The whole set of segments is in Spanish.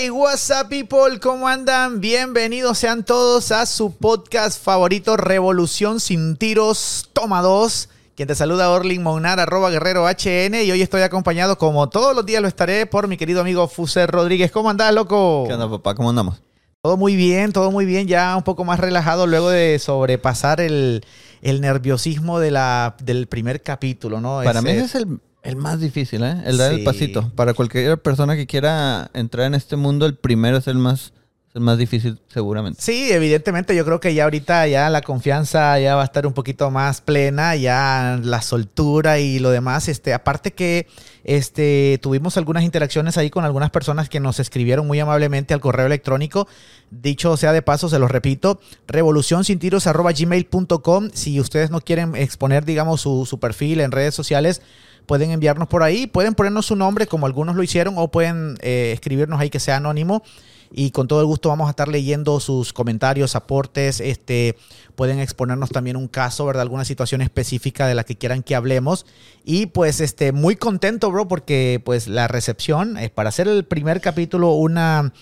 Hey, what's up people, ¿cómo andan? Bienvenidos sean todos a su podcast favorito, Revolución sin tiros, toma dos. Quien te saluda, Orlin Monar, arroba guerrero HN. Y hoy estoy acompañado, como todos los días lo estaré, por mi querido amigo Fuser Rodríguez. ¿Cómo andás, loco? ¿Qué onda, papá? ¿Cómo andamos? Todo muy bien, todo muy bien. Ya un poco más relajado luego de sobrepasar el, el nerviosismo de la, del primer capítulo, ¿no? Para mí ese es el, el más difícil, ¿eh? El dar Sí. el pasito. Para cualquier persona que quiera entrar en este mundo, el primero es el más, el más difícil, seguramente. Sí, evidentemente yo creo que ya ahorita ya la confianza ya va a estar un poquito más plena, ya la soltura y lo demás. Este, aparte que este, tuvimos algunas interacciones ahí con algunas personas que nos escribieron muy amablemente al correo electrónico. Dicho sea de paso, se los repito, revolucionsintiros.gmail.com. Si ustedes no quieren exponer, digamos, su, su perfil en redes sociales, pueden enviarnos por ahí, pueden ponernos su nombre como algunos lo hicieron o pueden eh, escribirnos ahí que sea anónimo y con todo el gusto vamos a estar leyendo sus comentarios, aportes, este, pueden exponernos también un caso, ¿verdad? Alguna situación específica de la que quieran que hablemos y pues este, muy contento, bro, porque pues la recepción, eh, para hacer el primer capítulo, una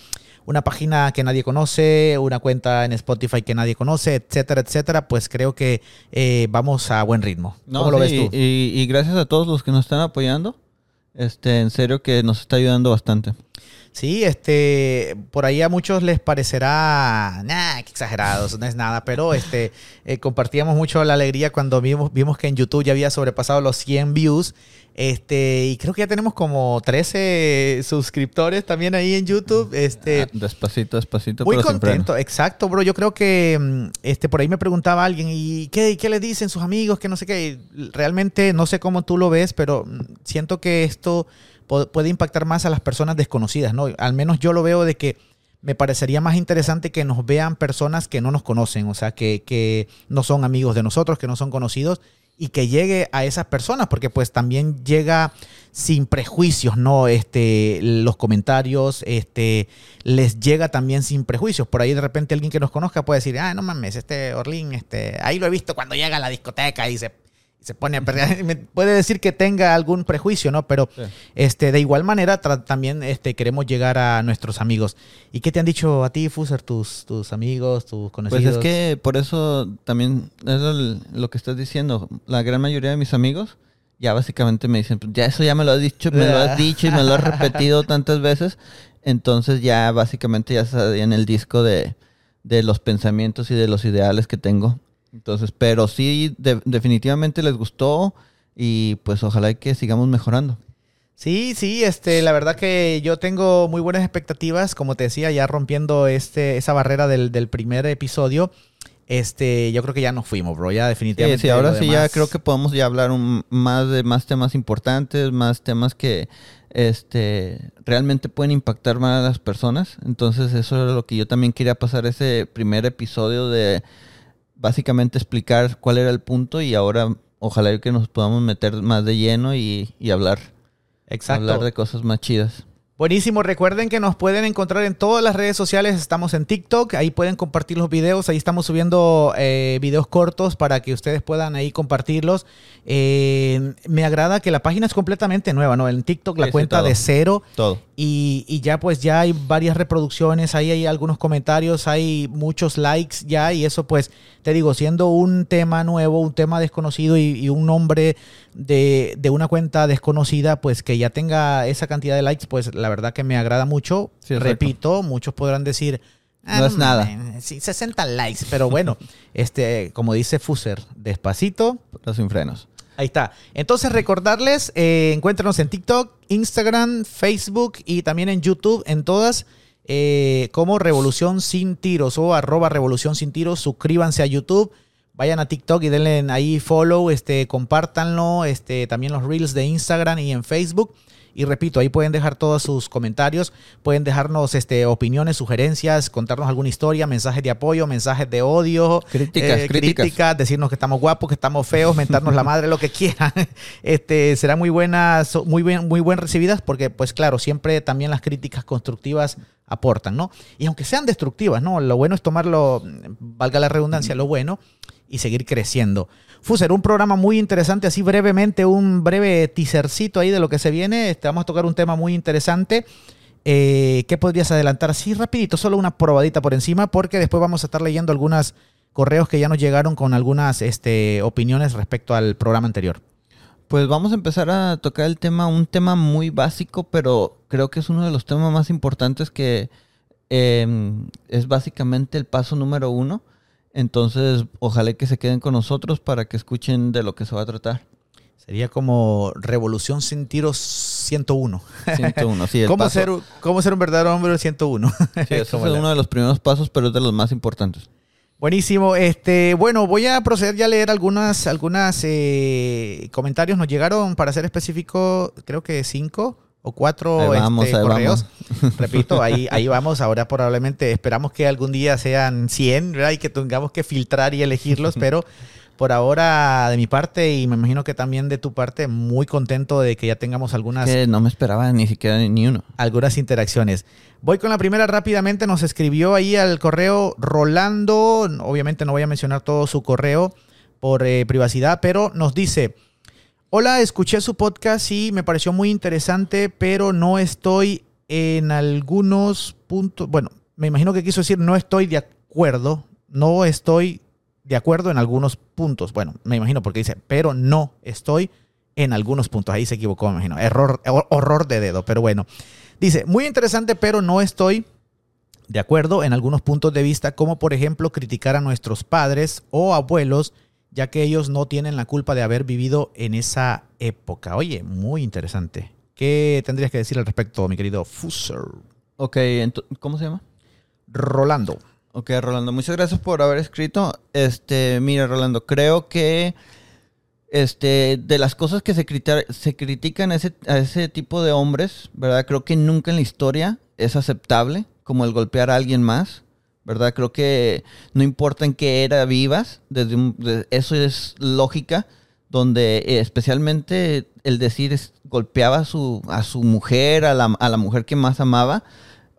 una página que nadie conoce, una cuenta en Spotify que nadie conoce, etcétera, etcétera, pues creo que eh, vamos a buen ritmo. No, ¿Cómo lo sí, ves tú? Y, y gracias a todos los que nos están apoyando. Este, en serio que nos está ayudando bastante. Sí, este, por ahí a muchos les parecerá, nah, qué exagerados, no es nada, pero este, eh, compartíamos mucho la alegría cuando vimos, vimos que en YouTube ya había sobrepasado los 100 views, este, y creo que ya tenemos como 13 suscriptores también ahí en YouTube, este, Ah, despacito, despacito, muy pero contento, exacto, bro. Yo creo que mm, este por ahí me preguntaba alguien y qué, qué le dicen sus amigos, que no sé qué. Realmente no sé cómo tú lo ves, pero mm, siento que esto puede impactar más a las personas desconocidas, ¿no? Al menos yo lo veo de que me parecería más interesante que nos vean personas que no nos conocen, o sea, que, que no son amigos de nosotros, que no son conocidos y que llegue a esas personas, porque pues también llega sin prejuicios, ¿no? Este, los comentarios, este, les llega también sin prejuicios. Por ahí de repente alguien que nos conozca puede decir, ah, no mames, este Orlín, este, ahí lo he visto cuando llega a la discoteca y se, se pone a perder. Me puede decir que tenga algún prejuicio, ¿no? Pero Sí. este, de igual manera también este, queremos llegar a nuestros amigos. ¿Y qué te han dicho a ti, Fuser, tus, tus amigos, tus Pues conocidos? es que por eso también es lo que estás diciendo. La gran mayoría de mis amigos ya básicamente me dicen, "Pues ya eso ya me lo has dicho, me lo has dicho y me lo has repetido tantas veces. Entonces ya básicamente ya sabían el disco de, de los pensamientos y de los ideales que tengo. Entonces, pero sí, de- definitivamente les gustó y pues ojalá y que sigamos mejorando. Sí, sí, este, la verdad que yo tengo muy buenas expectativas, como te decía, ya rompiendo este, esa barrera del, del primer episodio, este, yo creo que ya nos fuimos, bro, ya definitivamente. sí, ahora sí ya creo que podemos ya hablar un- más de más temas importantes, más temas que este realmente pueden impactar más a las personas. Entonces eso era lo que yo también quería pasar ese primer episodio de básicamente explicar cuál era el punto y ahora ojalá que nos podamos meter más de lleno y, y hablar, Exacto. hablar de cosas más chidas. Buenísimo, recuerden que nos pueden encontrar en todas las redes sociales, estamos en TikTok, ahí pueden compartir los videos, ahí estamos subiendo eh, videos cortos para que ustedes puedan ahí compartirlos. Eh, me agrada que la página es completamente nueva, ¿no? En TikTok la Sí, sí, cuenta todo. de cero Todo. y, y ya pues ya hay varias reproducciones, ahí hay algunos comentarios, hay muchos likes ya y eso pues te digo, siendo un tema nuevo, un tema desconocido y, y un nombre de, de una cuenta desconocida, pues que ya tenga esa cantidad de likes, pues la verdad que me agrada mucho. Sí. Repito, muchos podrán decir... "Ah, No es nada". mames, Sí, 60 likes, pero bueno, este, como dice Fuser, despacito, Pero sin frenos. Ahí está. Entonces, recordarles, eh, encuéntranos en TikTok, Instagram, Facebook y también en YouTube, en todas, eh, como Revolución Sin Tiros o arroba Revolución Sin Tiros. Suscríbanse a YouTube, vayan a TikTok y denle ahí follow, este, compártanlo, este, también los reels de Instagram y en Facebook. Y repito, ahí pueden dejar todos sus comentarios, pueden dejarnos este, opiniones, sugerencias, contarnos alguna historia, mensajes de apoyo, mensajes de odio, Críticas, eh, críticas. decirnos que estamos guapos, que estamos feos, mentarnos la madre, lo que quieran. Este, serán muy buenas, muy bien, muy buen recibidas, porque, pues claro, siempre también las críticas constructivas aportan, ¿no? Y aunque sean destructivas, ¿no? Lo bueno es tomarlo, valga la redundancia, lo bueno, y seguir creciendo. Fuser, un programa muy interesante, así brevemente, un breve teasercito ahí de lo que se viene. Este, vamos a tocar un tema muy interesante. Eh, ¿Qué podrías adelantar? Sí, rapidito, solo una probadita por encima, porque después vamos a estar leyendo algunos correos que ya nos llegaron con algunas este, opiniones respecto al programa anterior. Pues vamos a empezar a tocar el tema, un tema muy básico, pero creo que es uno de los temas más importantes que em, es básicamente el paso número uno. Entonces, ojalá que se queden con nosotros para que escuchen de lo que se va a tratar. Sería como Revolución sin tiros 101. 101, sí. ¿Cómo, ser, ¿Cómo ser un verdadero hombre 101? Sí, eso es uno de los primeros pasos, pero es de los más importantes. Buenísimo. Este, bueno, voy a proceder ya a leer algunas, algunas eh, comentarios. Nos llegaron, para ser específico, creo que cinco o cuatro este, correos. Repito, ahí, ahí vamos. Ahora probablemente esperamos que algún día sean 100, ¿verdad? Y que tengamos que filtrar y elegirlos, pero por ahora, de mi parte, y me imagino que también de tu parte, muy contento de que ya tengamos algunas. Que no me esperaba ni siquiera ni uno. Algunas interacciones. Voy con la primera rápidamente. Nos escribió ahí al correo Rolando. Obviamente no voy a mencionar todo su correo por eh, privacidad, pero nos dice. Hola, escuché su podcast y me pareció muy interesante, pero no estoy en algunos puntos. Bueno, me imagino que quiso decir no estoy de acuerdo. No estoy de acuerdo en algunos puntos. Bueno, me imagino porque dice, pero no estoy en algunos puntos. Ahí se equivocó, me imagino. Error, horror de dedo, pero bueno. Dice, muy interesante, pero no estoy de acuerdo en algunos puntos de vista, como por ejemplo criticar a nuestros padres o abuelos, ya que ellos no tienen la culpa de haber vivido en esa época. Oye, muy interesante. ¿Qué tendrías que decir al respecto, mi querido Fusser? Ok, ¿cómo se llama? Rolando. Ok, Rolando, muchas gracias por haber escrito. Este, mira, Rolando, creo que este, de las cosas que se, se critican a ese, a ese tipo de hombres, ¿verdad? Creo que nunca en la historia es aceptable como el golpear a alguien más, ¿verdad? Creo que no importa en qué era vivas, desde eso es lógica, donde eh, especialmente el decir es, golpeaba a su, a su mujer, a la, a la mujer que más amaba,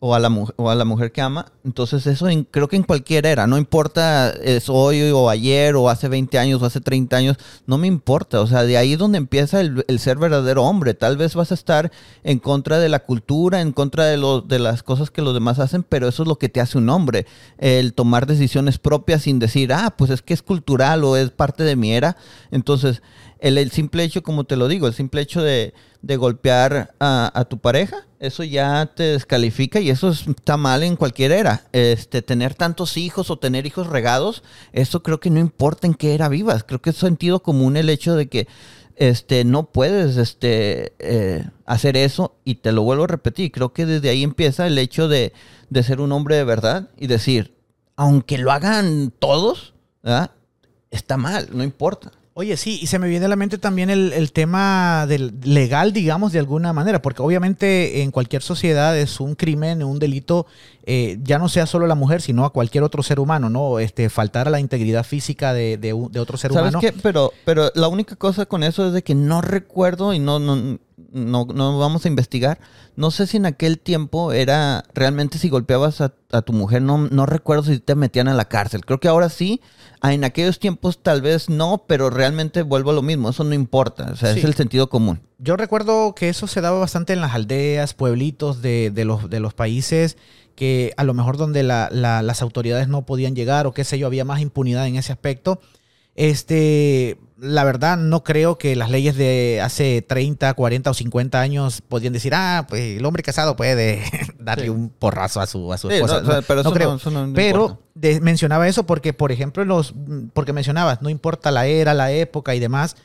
o a la, o a la mujer que ama. Entonces eso creo que en cualquier era, no importa es hoy o ayer o hace 20 años o hace 30 años, no me importa. O sea, de ahí donde empieza el, ser verdadero hombre. Tal vez vas a estar en contra de la cultura, en contra de, lo, de las cosas que los demás hacen, pero eso es lo que te hace un hombre. El tomar decisiones propias sin decir, ah, pues es que es cultural o es parte de mi era. Entonces, el, el simple hecho, como te lo digo, el simple hecho de de golpear a, tu pareja, eso ya te descalifica y eso está mal en cualquier era. Este, tener tantos hijos o tener hijos regados, eso creo que no importa en qué era vivas. Creo que es sentido común el hecho de que este, no puedes este, eh, hacer eso y te lo vuelvo a repetir. Creo que desde ahí empieza el hecho de, de ser un hombre de verdad y decir, aunque lo hagan todos, está mal, no importa. Oye, sí, y se me viene a la mente también el, tema del legal, digamos, de alguna manera, porque obviamente en cualquier sociedad es un crimen, un delito, eh, ya no sea solo la mujer, sino a cualquier otro ser humano, ¿no? Este, faltar a la integridad física de, de, otro ser ¿Sabes humano. Qué? Pero, pero la única cosa con eso es de que no recuerdo y no, no, no, no vamos a investigar. No sé si en aquel tiempo era realmente si golpeabas a, tu mujer, no, no recuerdo si te metían a la cárcel. Creo que ahora sí. Ah, en aquellos tiempos tal vez no, pero realmente vuelvo a lo mismo. Eso no importa. O sea, es el sentido común. Yo recuerdo que eso se daba bastante en las aldeas, pueblitos de, de, los, de los países que a lo mejor donde las autoridades no podían llegar o qué sé yo, había más impunidad en ese aspecto. Este, la verdad, no creo que las leyes de hace 30, 40 o 50 años podían decir, ah, pues el hombre casado puede darle un porrazo a su, a su esposa. pero no, creo. pero mencionaba eso porque, por ejemplo, los, porque mencionabas, no importa la era, la época y demás,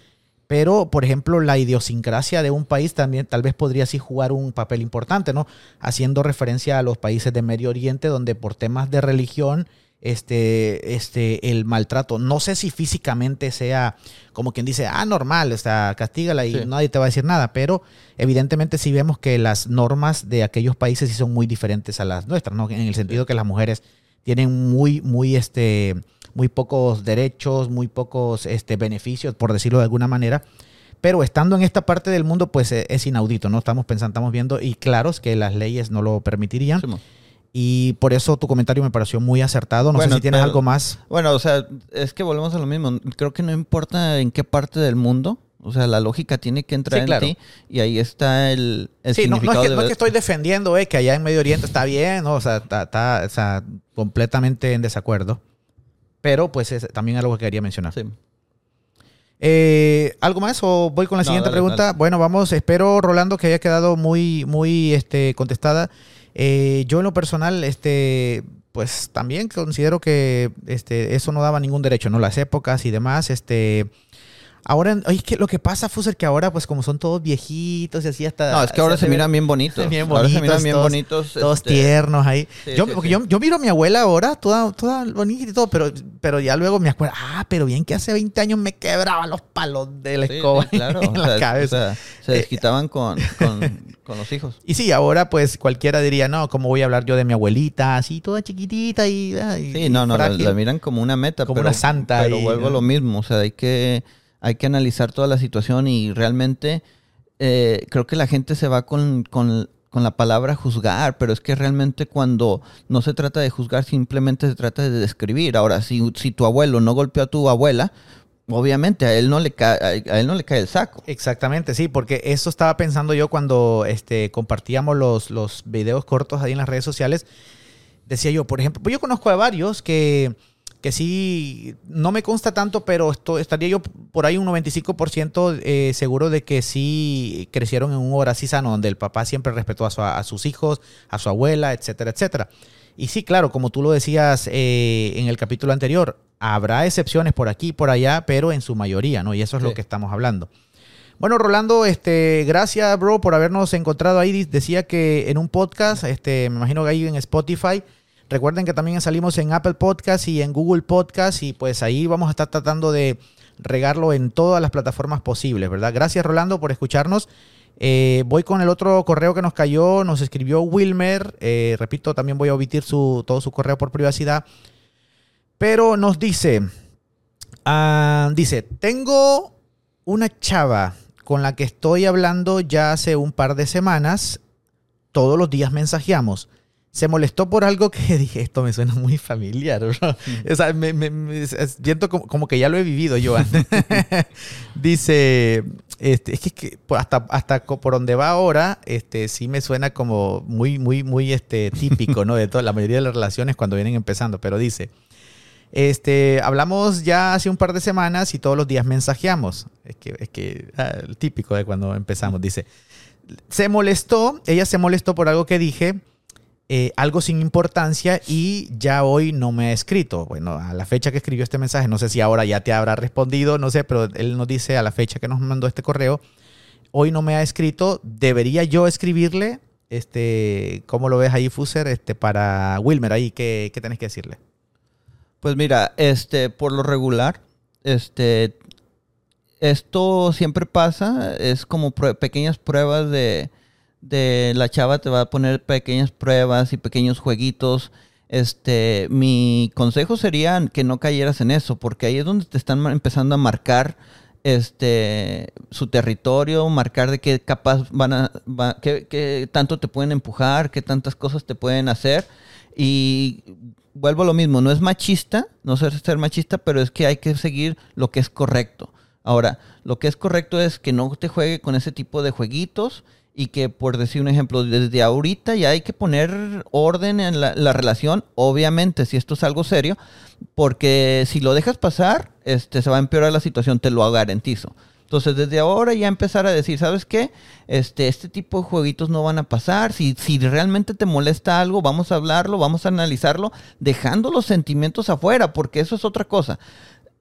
pero, por ejemplo, la idiosincrasia de un país también tal vez podría sí jugar un papel importante, ¿no? Haciendo referencia a los países de Medio Oriente, donde por temas de religión este, este, el maltrato. No sé si físicamente sea como quien dice, ah, normal, o sea, castígala y nadie te va a decir nada, pero evidentemente sí vemos que las normas de aquellos países sí son muy diferentes a las nuestras, ¿no? En el sentido que las mujeres tienen muy, muy, este, muy pocos derechos, muy pocos este, beneficios, por decirlo de alguna manera. Pero estando en esta parte del mundo, pues e, es, inaudito, ¿no? Estamos pensando, estamos viendo, y claros que las leyes no lo permitirían. Y por eso tu comentario me pareció muy acertado. No sé si tienes algo más. Bueno, o sea, es que volvemos a lo mismo. Creo que no importa en qué parte del mundo. O sea, la lógica tiene que entrar en ti y ahí está el, el sí, significado. No, es que, no, es que, estoy defendiendo eh, que allá en Medio Oriente está bien, ¿no? o, sea, está, está o sea, completamente en desacuerdo. Pero pues es también algo que quería mencionar. Sí. Eh, ¿Algo más o voy con la siguiente pregunta? Bueno, vamos, espero Rolando que haya quedado muy, muy este, contestada. Eh, yo en lo personal, este, pues también considero que este, eso no daba ningún derecho, ¿no? Las épocas y demás, este, Ahora, oye, que lo que pasa, Fuser, que ahora, pues como son todos viejitos y así hasta. No, es que ahora se, miran bien bonitos. Bien bonitos. Ahora se miran bien todos, bonitos. Todos este... tiernos ahí. Sí, yo, sí, porque sí. Yo, yo, miro a mi abuela ahora, toda, toda bonita y todo, pero, pero ya luego me acuerdo, ah, pero bien que hace 20 años me quebraban los palos de la escoba claro, en la o sea, cabeza. O sea, se desquitaban con, con, con, los hijos. Y sí, ahora pues cualquiera diría, no, ¿cómo voy a hablar yo de mi abuelita? Así toda chiquitita y. y sí, no, no, la, la, miran como una meta. Como pero, una santa. Pero y, vuelvo a lo mismo, o sea, hay que hay que analizar toda la situación y realmente eh, creo que la gente se va con, con, la palabra juzgar, pero es que realmente cuando no se trata de juzgar, simplemente se trata de describir. Ahora, si, si tu abuelo no golpeó a tu abuela, obviamente a él no le cae, a él no le cae el saco. Exactamente, sí, porque eso estaba pensando yo cuando este, compartíamos los, los videos cortos ahí en las redes sociales. Decía yo, por ejemplo, pues yo conozco a varios que que sí, no me consta tanto, pero esto, estaría yo por ahí un 95% eh, seguro de que sí crecieron en un hogar así sano, donde el papá siempre respetó a, su, a, sus hijos, a su abuela, etcétera, etcétera. Y sí, claro, como tú lo decías eh, en el capítulo anterior, habrá excepciones por aquí y por allá, pero en su mayoría, ¿no? Y eso es sí. lo que estamos hablando. Bueno, Rolando, este, gracias, bro, por habernos encontrado ahí. Decía que en un podcast, este, me imagino que ahí en Spotify, Recuerden que también salimos en Apple Podcast y en Google Podcast y pues ahí vamos a estar tratando de regarlo en todas las plataformas posibles, ¿verdad? Gracias Rolando por escucharnos. Eh, voy con el otro correo que nos cayó, nos escribió Wilmer, eh, repito, también voy a omitir su, todo su correo por privacidad, pero nos dice, uh, dice, tengo una chava con la que estoy hablando ya hace un par de semanas, todos los días mensajeamos se molestó por algo que dije, esto me suena muy familiar. Mm. O sea, me, me, me, siento como, como, que ya lo he vivido yo antes. Dice, este, es que, que, hasta, hasta por donde va ahora, este, sí me suena como muy, muy, muy este, típico, ¿no? De toda la mayoría de las relaciones cuando vienen empezando. Pero dice, este, hablamos ya hace un par de semanas y todos los días mensajeamos. Es que, es que ah, el típico de cuando empezamos. Dice, se molestó, ella se molestó por algo que dije eh, algo sin importancia y ya hoy no me ha escrito. Bueno, a la fecha que escribió este mensaje, no sé si ahora ya te habrá respondido, no sé, pero él nos dice a la fecha que nos mandó este correo, hoy no me ha escrito, debería yo escribirle, este, ¿cómo lo ves ahí, Fuser? Este, para Wilmer, ahí, ¿qué, qué tenés que decirle? Pues mira, este, por lo regular, este, esto siempre pasa, es como pequeñas pruebas de, de la chava te va a poner pequeñas pruebas y pequeños jueguitos. Este, mi consejo sería que no cayeras en eso, porque ahí es donde te están empezando a marcar este su territorio, marcar de qué capaz van a, qué, qué tanto te pueden empujar, qué tantas cosas te pueden hacer. Y vuelvo a lo mismo, no es machista, no ser, ser machista, pero es que hay que seguir lo que es correcto. Ahora, lo que es correcto es que no te juegue con ese tipo de jueguitos y que por decir un ejemplo, desde ahorita ya hay que poner orden en la, la, relación, obviamente, si esto es algo serio, porque si lo dejas pasar, este, se va a empeorar la situación, te lo garantizo. Entonces, desde ahora ya empezar a decir, ¿sabes qué? Este, este tipo de jueguitos no van a pasar. Si, si realmente te molesta algo, vamos a hablarlo, vamos a analizarlo, dejando los sentimientos afuera, porque eso es otra cosa.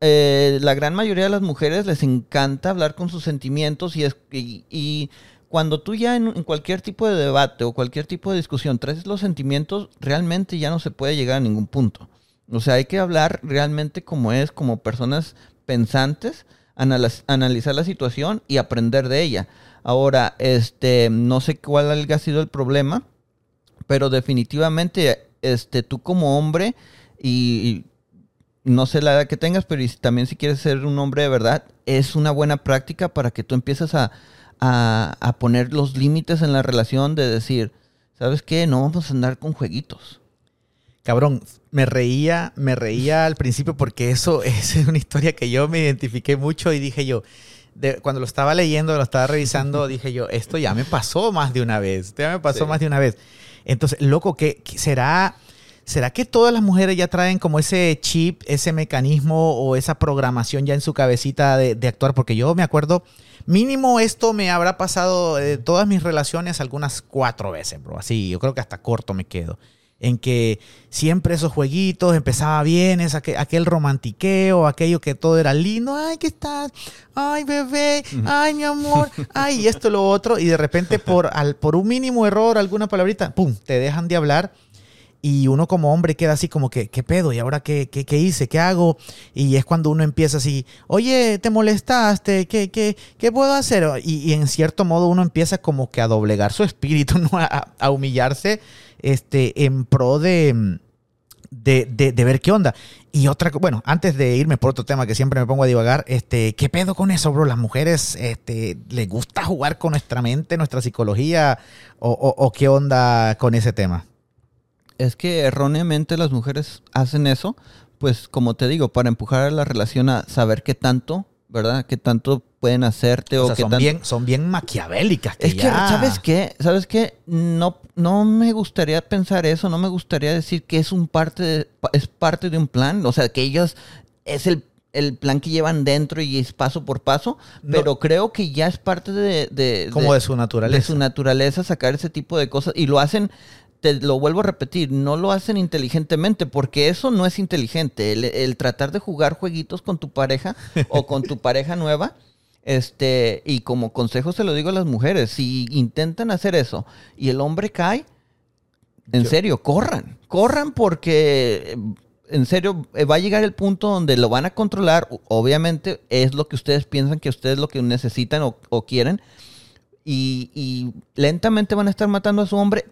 Eh, la gran mayoría de las mujeres les encanta hablar con sus sentimientos y, es, y, y cuando tú ya en, cualquier tipo de debate o cualquier tipo de discusión traes los sentimientos, realmente ya no se puede llegar a ningún punto. O sea, hay que hablar realmente como es, como personas pensantes, analiz analizar la situación y aprender de ella. Ahora, este, no sé cuál haya sido el problema, pero definitivamente, este, tú como hombre y, y no sé la edad que tengas, pero también si quieres ser un hombre de verdad, es una buena práctica para que tú empieces a, a, a poner los límites en la relación de decir, ¿sabes qué? No vamos a andar con jueguitos. Cabrón, me reía, me reía al principio porque eso es una historia que yo me identifiqué mucho y dije yo, de, cuando lo estaba leyendo, lo estaba revisando, dije yo, esto ya me pasó más de una vez. Esto ya me pasó más de una vez. Entonces, loco, ¿qué, será? ¿Será que todas las mujeres ya traen como ese chip, ese mecanismo o esa programación ya en su cabecita de, de actuar? Porque yo me acuerdo, mínimo esto me habrá pasado de todas mis relaciones algunas cuatro veces, bro. Así, yo creo que hasta corto me quedo en que siempre esos jueguitos empezaba bien, es aquel, romantiqueo, aquello que todo era lindo, ay, ¿qué estás? Ay, bebé, ay, mi amor, ay, y esto, lo otro, y de repente por, al, por un mínimo error, alguna palabrita, ¡pum!, te dejan de hablar. Y uno como hombre queda así como que, ¿qué pedo? ¿Y ahora qué, qué, hice? ¿Qué hago? Y es cuando uno empieza así, oye, ¿te molestaste? ¿Qué, qué, qué puedo hacer? Y, en cierto modo uno empieza como que a doblegar su espíritu, ¿no? a humillarse este, en pro de, de, ver qué onda. Y otra, bueno, antes de irme por otro tema que siempre me pongo a divagar, este, ¿qué pedo con eso, bro? ¿Las mujeres este, les gusta jugar con nuestra mente, nuestra psicología? ¿O, qué onda con ese tema? Es que erróneamente las mujeres hacen eso, pues como te digo, para empujar a la relación a saber qué tanto, ¿verdad? Qué tanto pueden hacerte o, son, bien, son bien maquiavélicas. es que, ¿sabes qué? ¿Sabes qué? No, no me gustaría pensar eso, no me gustaría decir que es un parte de, es parte de un plan, o sea, que ellos es el, plan que llevan dentro y es paso por paso, pero creo que ya es parte de, como de, su naturaleza. De su naturaleza sacar ese tipo de cosas y lo hacen te lo vuelvo a repetir, no lo hacen inteligentemente, porque eso no es inteligente. el, tratar de jugar jueguitos con tu pareja o con tu pareja nueva este, y como consejo se lo digo a las mujeres, si intentan hacer eso y el hombre cae, en serio, corran, corran porque en serio eh, va a llegar el punto donde lo van a controlar, obviamente es lo que ustedes piensan que ustedes lo que necesitan o, quieren, y, y lentamente van a estar matando a su hombre.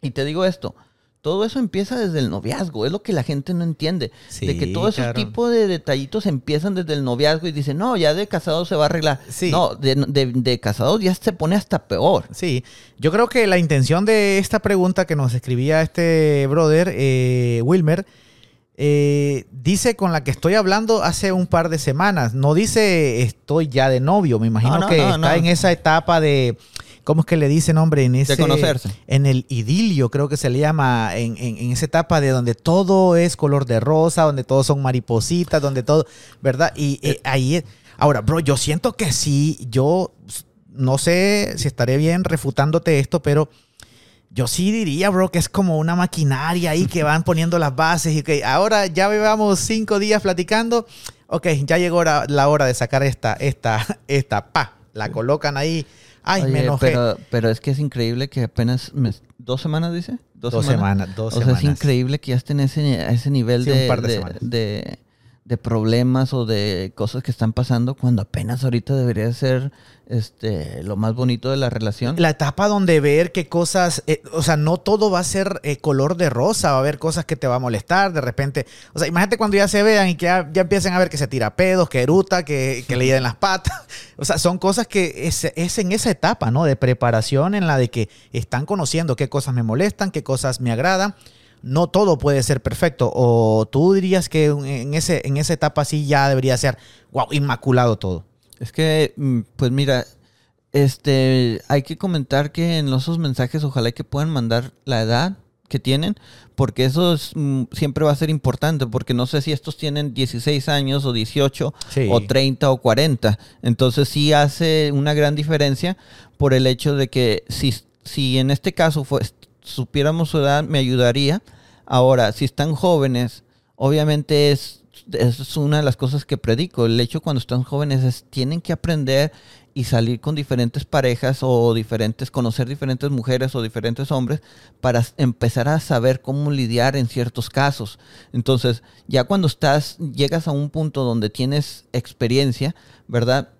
Y te digo esto, todo eso empieza desde el noviazgo, es lo que la gente no entiende. de que todo ese tipo de detallitos empiezan desde el noviazgo y dicen, no, ya de casado se va a arreglar. No, de, de, casados ya se pone hasta peor. Sí, yo creo que la intención de esta pregunta que nos escribía este brother, eh, Wilmer, eh, dice con la que estoy hablando hace un par de semanas. No dice estoy ya de novio, me imagino que está en esa etapa de ¿Cómo es que le dicen, hombre? En ese, de conocerse. En el idilio, creo que se le llama, en, esa etapa de donde todo es color de rosa, donde todos son maripositas, donde todo, ¿verdad? Y eh, ahí es. Ahora, bro, yo siento que sí, yo no sé si estaré bien refutándote esto, pero yo sí diría, bro, que es como una maquinaria ahí que van poniendo las bases y que ahora ya llevamos cinco días platicando. Ok, ya llegó la, hora de sacar esta, esta, esta, pa, la colocan ahí Ay, me enojé. Pero, es que es increíble que apenas dos semanas, dice. Dos, semanas? dos o sea, es increíble que ya estén ese, a ese nivel de, de problemas o de cosas que están pasando cuando apenas ahorita debería ser este lo más bonito de la relación. La etapa donde ver qué cosas, eh, o sea, no todo va a ser eh, color de rosa, va a haber cosas que te va a molestar, de repente, o sea, imagínate cuando ya se vean y que ya, empiecen a ver que se tira pedos, que eruta, que, le las patas, o sea, son cosas que es, es en esa etapa, ¿no? De preparación en la de que están conociendo qué cosas me molestan, qué cosas me agradan no todo puede ser perfecto. O tú dirías que en, ese, en esa etapa sí ya debería ser, wow, inmaculado todo. Es que, mm, pues mira, este, hay que comentar que en esos mensajes ojalá que puedan mandar la edad que tienen, porque eso mm, siempre va a ser importante, porque no sé si estos tienen 16 años o 18 o 30 o 40. Entonces sí hace una gran diferencia por el hecho de que si, si en este caso fue, supiéramos su edad, me ayudaría. Ahora, si están jóvenes, obviamente es, es una de las cosas que predico. El hecho cuando están jóvenes es tienen que aprender y salir con diferentes parejas o diferentes, conocer diferentes mujeres o diferentes hombres para empezar a saber cómo lidiar en ciertos casos. Entonces, ya cuando estás, llegas a un punto donde tienes experiencia, ¿verdad?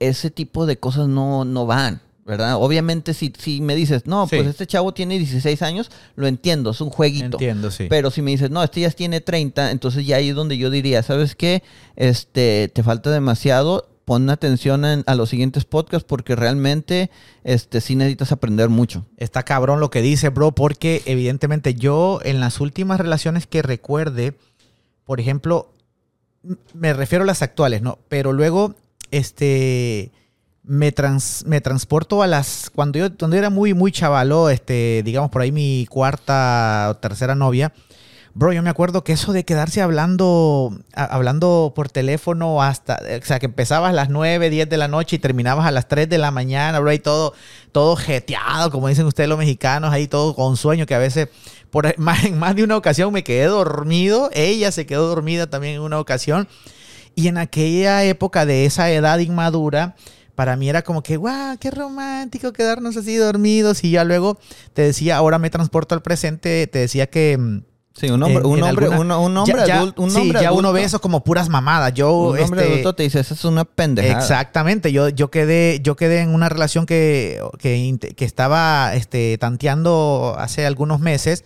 Ese tipo de cosas no, no van. ¿Verdad? Obviamente si, si me dices, no, pues este chavo tiene 16 años, lo entiendo, es un jueguito. Entiendo, sí. Pero si me dices, no, este ya tiene 30, entonces ya ahí es donde yo diría, ¿sabes qué? Este, te falta demasiado, pon atención a los siguientes podcasts porque realmente este, sí necesitas aprender mucho. Está cabrón lo que dice, bro, porque evidentemente yo en las últimas relaciones que recuerde, por ejemplo, me refiero a las actuales, ¿no? Pero luego este, me, trans, me transporto a las, cuando yo, cuando era muy, muy chavalo, este, digamos por ahí mi cuarta o tercera novia, Bro, yo me acuerdo que eso de quedarse hablando, hablando por teléfono hasta, o sea, que empezabas a las 9, 10 de la noche y terminabas a las 3 de la mañana, bro, y todo, todo jeteado, como dicen ustedes los mexicanos, ahí todo con sueño, que a veces, por, en más de una ocasión me quedé dormido, ella se quedó dormida también en una ocasión, y en aquella época de esa edad inmadura, para mí era como que, guau, qué romántico quedarnos así dormidos, y ya luego te decía, ahora me transporto al presente, te decía que mm, Sí, un hombre, un, hombre un, hombre adulto. Un sí, ya uno ve eso como puras mamadas. Yo, un hombre este, adulto te dice, esa es una pendejada. Exactamente. Yo, yo, quedé, yo quedé en una relación que, que, que estaba este, tanteando hace algunos meses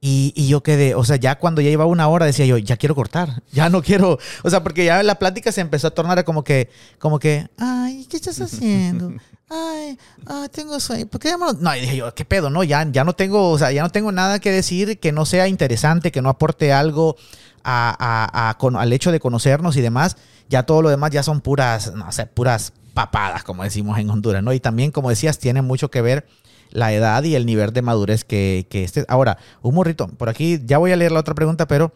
y, y, yo quedé, o sea, ya cuando ya iba una hora decía yo, ya quiero cortar, ya no quiero, o sea, porque ya la plática se empezó a tornar como que, como que, ay, ¿qué estás haciendo? Ay, ay tengo sueño, ¿por qué no? No, dije yo, ¿qué pedo? No, ya, ya no tengo, o sea, ya no tengo nada que decir que no sea interesante, que no aporte algo a, al hecho de conocernos y demás. Ya todo lo demás ya son puras, no sé, puras papadas, como decimos en Honduras, ¿no? Y también, como decías, tiene mucho que ver la edad y el nivel de madurez que, que este. Ahora, un morrito, por aquí ya voy a leer la otra pregunta, pero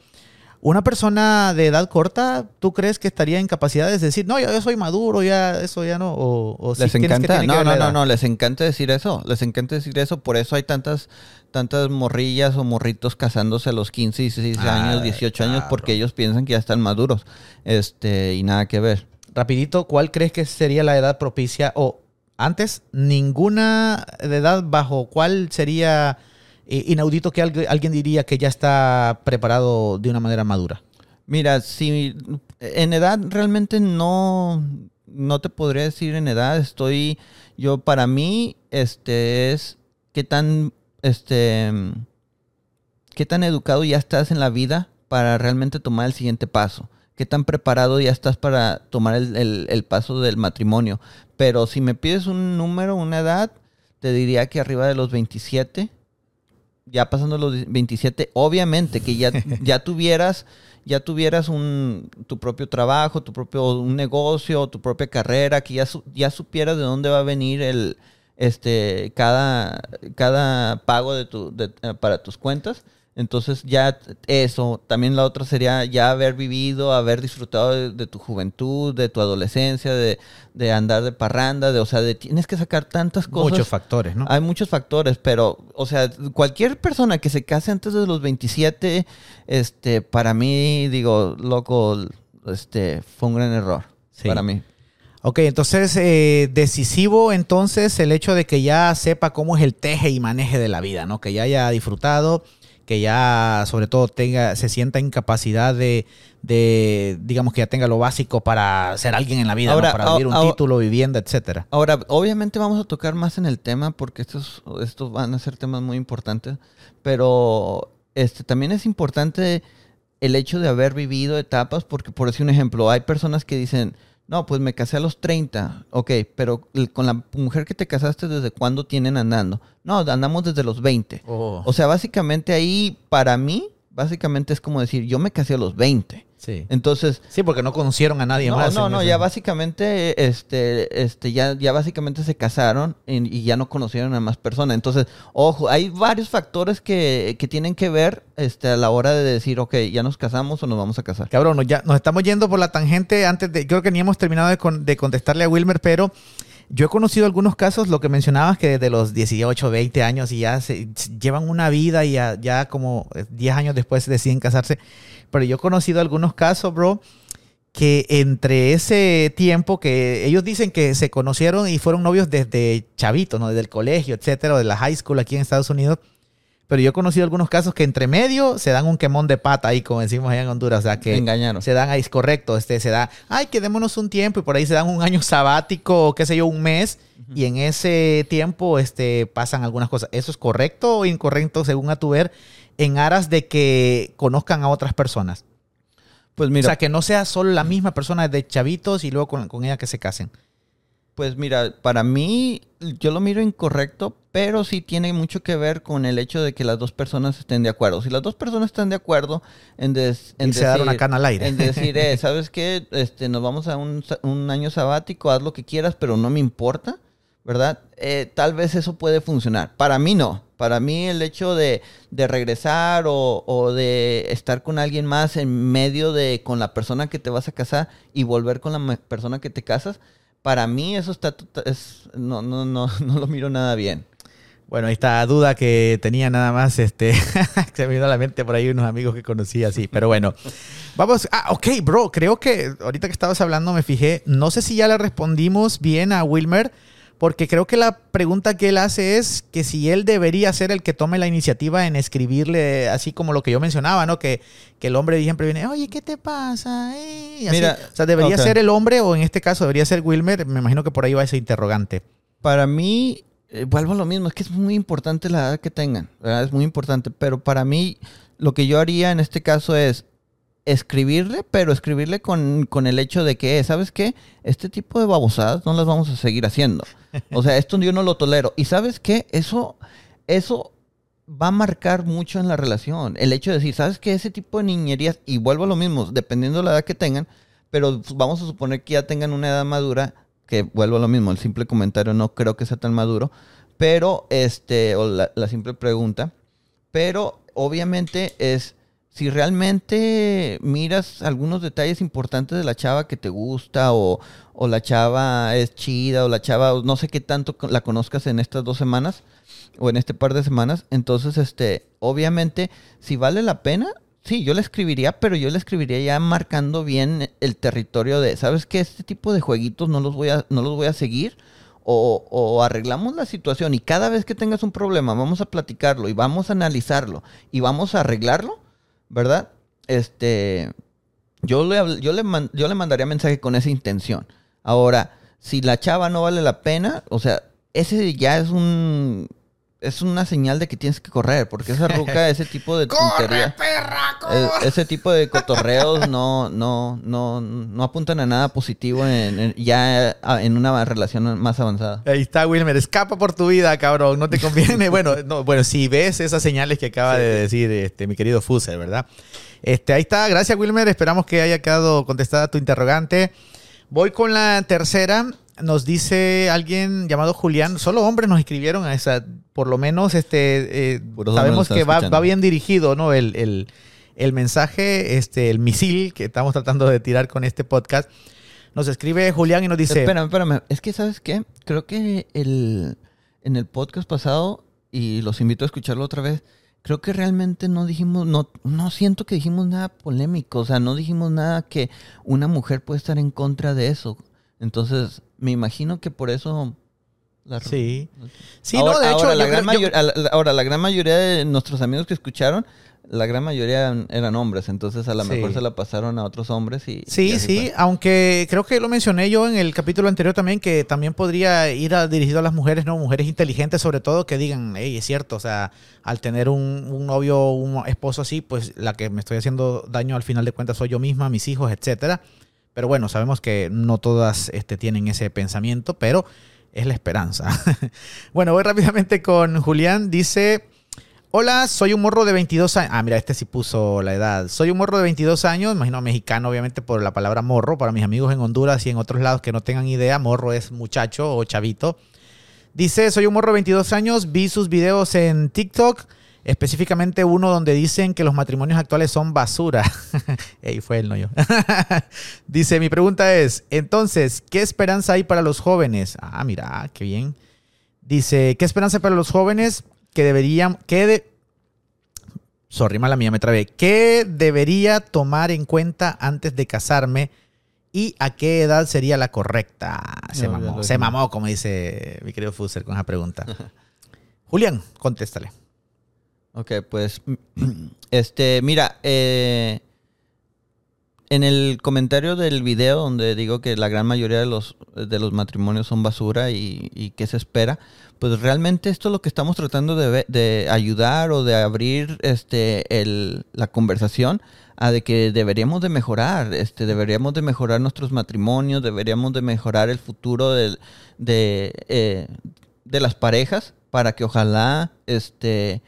una persona de edad corta, ¿tú crees que estaría en capacidad de decir, no, yo, soy maduro, ya eso ya no? O, les encanta, no, no, no, no, les encanta decir eso, les encanta decir eso, por eso hay tantas tantas morrillas o morritos casándose a los 15, 16 ah, años, 18 años, porque ellos piensan que ya están maduros, este, y nada que ver. Rapidito, ¿cuál crees que sería la edad propicia o antes, ninguna de edad bajo cuál sería eh, inaudito que alguien diría que ya está preparado de una manera madura. Mira, si en edad realmente no, no te podría decir en edad. Estoy, yo para mí, este es qué tan, este, qué tan educado ya estás en la vida para realmente tomar el siguiente paso qué tan preparado ya estás para tomar el, paso del matrimonio. Pero si me pides un número, una edad, te diría que arriba de los 27, ya pasando los 27, obviamente que ya, ya tuvieras, ya tuvieras un, tu propio trabajo, tu propio un negocio, tu propia carrera, que ya, ya supieras de dónde va a venir el, este, cada, cada pago de tu, eh, para tus cuentas entonces ya eso, también la otra sería ya haber vivido, haber disfrutado de, tu juventud, de tu adolescencia, de, andar de parranda, de, o sea, de, tienes que sacar tantas cosas. Muchos factores, ¿no? Hay muchos factores, pero, o sea, cualquier persona que se case antes de los 27, este, para mí, digo, loco, este, fue un gran error para mí. Ok, entonces eh, decisivo entonces el hecho de que ya sepa cómo es el teje y maneje de la vida, ¿no? Que ya haya disfrutado que ya sobre todo tenga, se sienta incapacidad de, de, digamos que ya tenga lo básico para ser alguien en la vida, para vivir un título, vivienda, etcétera. Ahora, obviamente vamos a tocar más en el tema porque estos, estos van a ser temas muy importantes, pero este también es importante el hecho de haber vivido etapas, porque por decir un ejemplo, hay personas que dicen, no, pues me casé a los 30. Ok, pero con la mujer que te casaste, ¿desde cuándo tienen andando? No, andamos desde los 20. O sea, básicamente ahí, para mí, básicamente es como decir, yo me casé a los 20. Sí. Entonces. Sí, porque no conocieron a nadie más. No, no, ya básicamente, este, este, ya, ya básicamente se casaron y, ya no conocieron a más personas. Entonces, ojo, hay varios factores que, que, tienen que ver este, a la hora de decir, ok, ya nos casamos o nos vamos a casar. Cabrón, ya nos estamos yendo por la tangente antes de. Creo que ni hemos terminado de, de contestarle a Wilmer, pero. Yo he conocido algunos casos, lo que mencionabas, que desde los 18, 20 años y ya llevan una vida y ya, ya como 10 años después deciden casarse. Pero yo he conocido algunos casos, bro, que entre ese tiempo que ellos dicen que se conocieron y fueron novios desde chavito, ¿no? Desde el colegio, etcétera, de la high school aquí en Estados Unidos. Pero yo he conocido algunos casos que entre medio se dan un quemón de pata ahí, como decimos allá en Honduras. O sea, que Engañaron. se dan ahí, es correcto. Este, se da, ay, quedémonos un tiempo y por ahí se dan un año sabático o qué sé yo, un mes. Y en ese tiempo este, pasan algunas cosas. ¿Eso es correcto o incorrecto según a tu ver? En aras de que conozcan a otras personas. Pues mira. O sea, que no sea solo la misma persona de chavitos y luego con, con ella que se casen. Pues mira, para mí, yo lo miro incorrecto pero sí tiene mucho que ver con el hecho de que las dos personas estén de acuerdo. Si las dos personas están de acuerdo en, des, en decir, una cana al aire. En decir, eh, ¿sabes qué? Este, nos vamos a un, un, año sabático, haz lo que quieras, pero no me importa, ¿verdad? Eh, tal vez eso puede funcionar. Para mí no. Para mí el hecho de, de regresar o, o, de estar con alguien más en medio de con la persona que te vas a casar y volver con la persona que te casas, para mí eso está es, no, no, no, no lo miro nada bien. Bueno, esta duda que tenía nada más, este, se me vino a la mente por ahí unos amigos que conocí así, pero bueno. Vamos, ah, ok, bro, creo que ahorita que estabas hablando me fijé, no sé si ya le respondimos bien a Wilmer, porque creo que la pregunta que él hace es que si él debería ser el que tome la iniciativa en escribirle, así como lo que yo mencionaba, ¿no? Que, que el hombre siempre viene, oye, ¿qué te pasa? Mira, o sea, debería ser el hombre o en este caso debería ser Wilmer, me imagino que por ahí va ese interrogante. Para mí, eh, vuelvo a lo mismo, es que es muy importante la edad que tengan, es muy importante, pero para mí lo que yo haría en este caso es escribirle, pero escribirle con, el hecho de que, ¿sabes qué? Este tipo de babosadas no las vamos a seguir haciendo. O sea, esto yo no lo tolero. Y ¿sabes qué? Eso, eso va a marcar mucho en la relación. El hecho de decir, ¿sabes qué? Ese tipo de niñerías, y vuelvo a lo mismo, dependiendo de la edad que tengan, pero vamos a suponer que ya tengan una edad madura, que vuelvo a lo mismo, el simple comentario no creo que sea tan maduro, pero, este, o la, simple pregunta, pero obviamente es, si realmente miras algunos detalles importantes de la chava que te gusta, o, o la chava es chida, o la chava, no sé qué tanto la conozcas en estas dos semanas, o en este par de semanas, entonces, este, obviamente, si vale la pena, Sí, yo le escribiría, pero yo le escribiría ya marcando bien el territorio de, ¿sabes qué? Este tipo de jueguitos no los voy a, no los voy a seguir. O, o, arreglamos la situación y cada vez que tengas un problema vamos a platicarlo y vamos a analizarlo y vamos a arreglarlo, ¿verdad? Este, yo le, yo le, yo le mandaría mensaje con esa intención. Ahora, si la chava no vale la pena, o sea, ese ya es un es una señal de que tienes que correr, porque esa ruca, ese tipo de tontería, e, ese tipo de cotorreos no, no, no, no apuntan a nada positivo en, ya en una relación más avanzada. Ahí está, Wilmer, escapa por tu vida, cabrón, no te conviene. bueno, no, bueno, si ves esas señales que acaba de decir este, mi querido Fuser, ¿verdad? Este, ahí está, gracias Wilmer, esperamos que haya quedado contestada tu interrogante. Voy con la tercera nos dice alguien llamado Julián, solo hombres nos escribieron a esa, por lo menos este, eh, sabemos que va, bien dirigido, ¿no? El, mensaje, este, el misil que estamos tratando de tirar con este podcast. Nos escribe Julián y nos dice... Espérame, espérame, es que ¿sabes qué? Creo que el, en el podcast pasado, y los invito a escucharlo otra vez, creo que realmente no dijimos, no, no siento que dijimos nada polémico, o sea, no dijimos nada que una mujer puede estar en contra de eso. Entonces, me imagino que por eso... sí. Sí, ahora, no, de hecho... la gran ahora, la gran mayoría de nuestros amigos que escucharon, la gran mayoría eran hombres, entonces a lo mejor se la pasaron a otros hombres y... Sí, sí, aunque creo que lo mencioné yo en el capítulo anterior también, que también podría ir dirigido a las mujeres, ¿no? Mujeres inteligentes sobre todo, que digan, hey, es cierto, o sea, al tener un, un novio, un esposo así, pues la que me estoy haciendo daño al final de cuentas soy yo misma, mis hijos, etcétera. Pero bueno, sabemos que no todas este, tienen ese pensamiento, pero es la esperanza. bueno, voy rápidamente con Julián. Dice, hola, soy un morro de 22 años. Ah, mira, este sí puso la edad. Soy un morro de 22 años, imagino mexicano obviamente por la palabra morro. Para mis amigos en Honduras y en otros lados que no tengan idea, morro es muchacho o chavito. Dice, soy un morro de 22 años, vi sus videos en TikTok específicamente uno donde dicen que los matrimonios actuales son basura. Ey, fue el no yo. Dice, mi pregunta es, entonces, ¿qué esperanza hay para los jóvenes? Ah, mira, qué bien. Dice, ¿qué esperanza hay para los jóvenes que deberían, que de... Sorry, mala mía, me trabé. ¿Qué debería tomar en cuenta antes de casarme? ¿Y a qué edad sería la correcta? Se mamó, se mamó, como dice mi querido Fuser con esa pregunta. Julián, contéstale. Ok, pues, este, mira, eh, en el comentario del video donde digo que la gran mayoría de los, de los matrimonios son basura y, y que se espera, pues realmente esto es lo que estamos tratando de, de ayudar o de abrir este, el, la conversación a de que deberíamos de mejorar, este, deberíamos de mejorar nuestros matrimonios, deberíamos de mejorar el futuro de, de, eh, de las parejas para que ojalá este,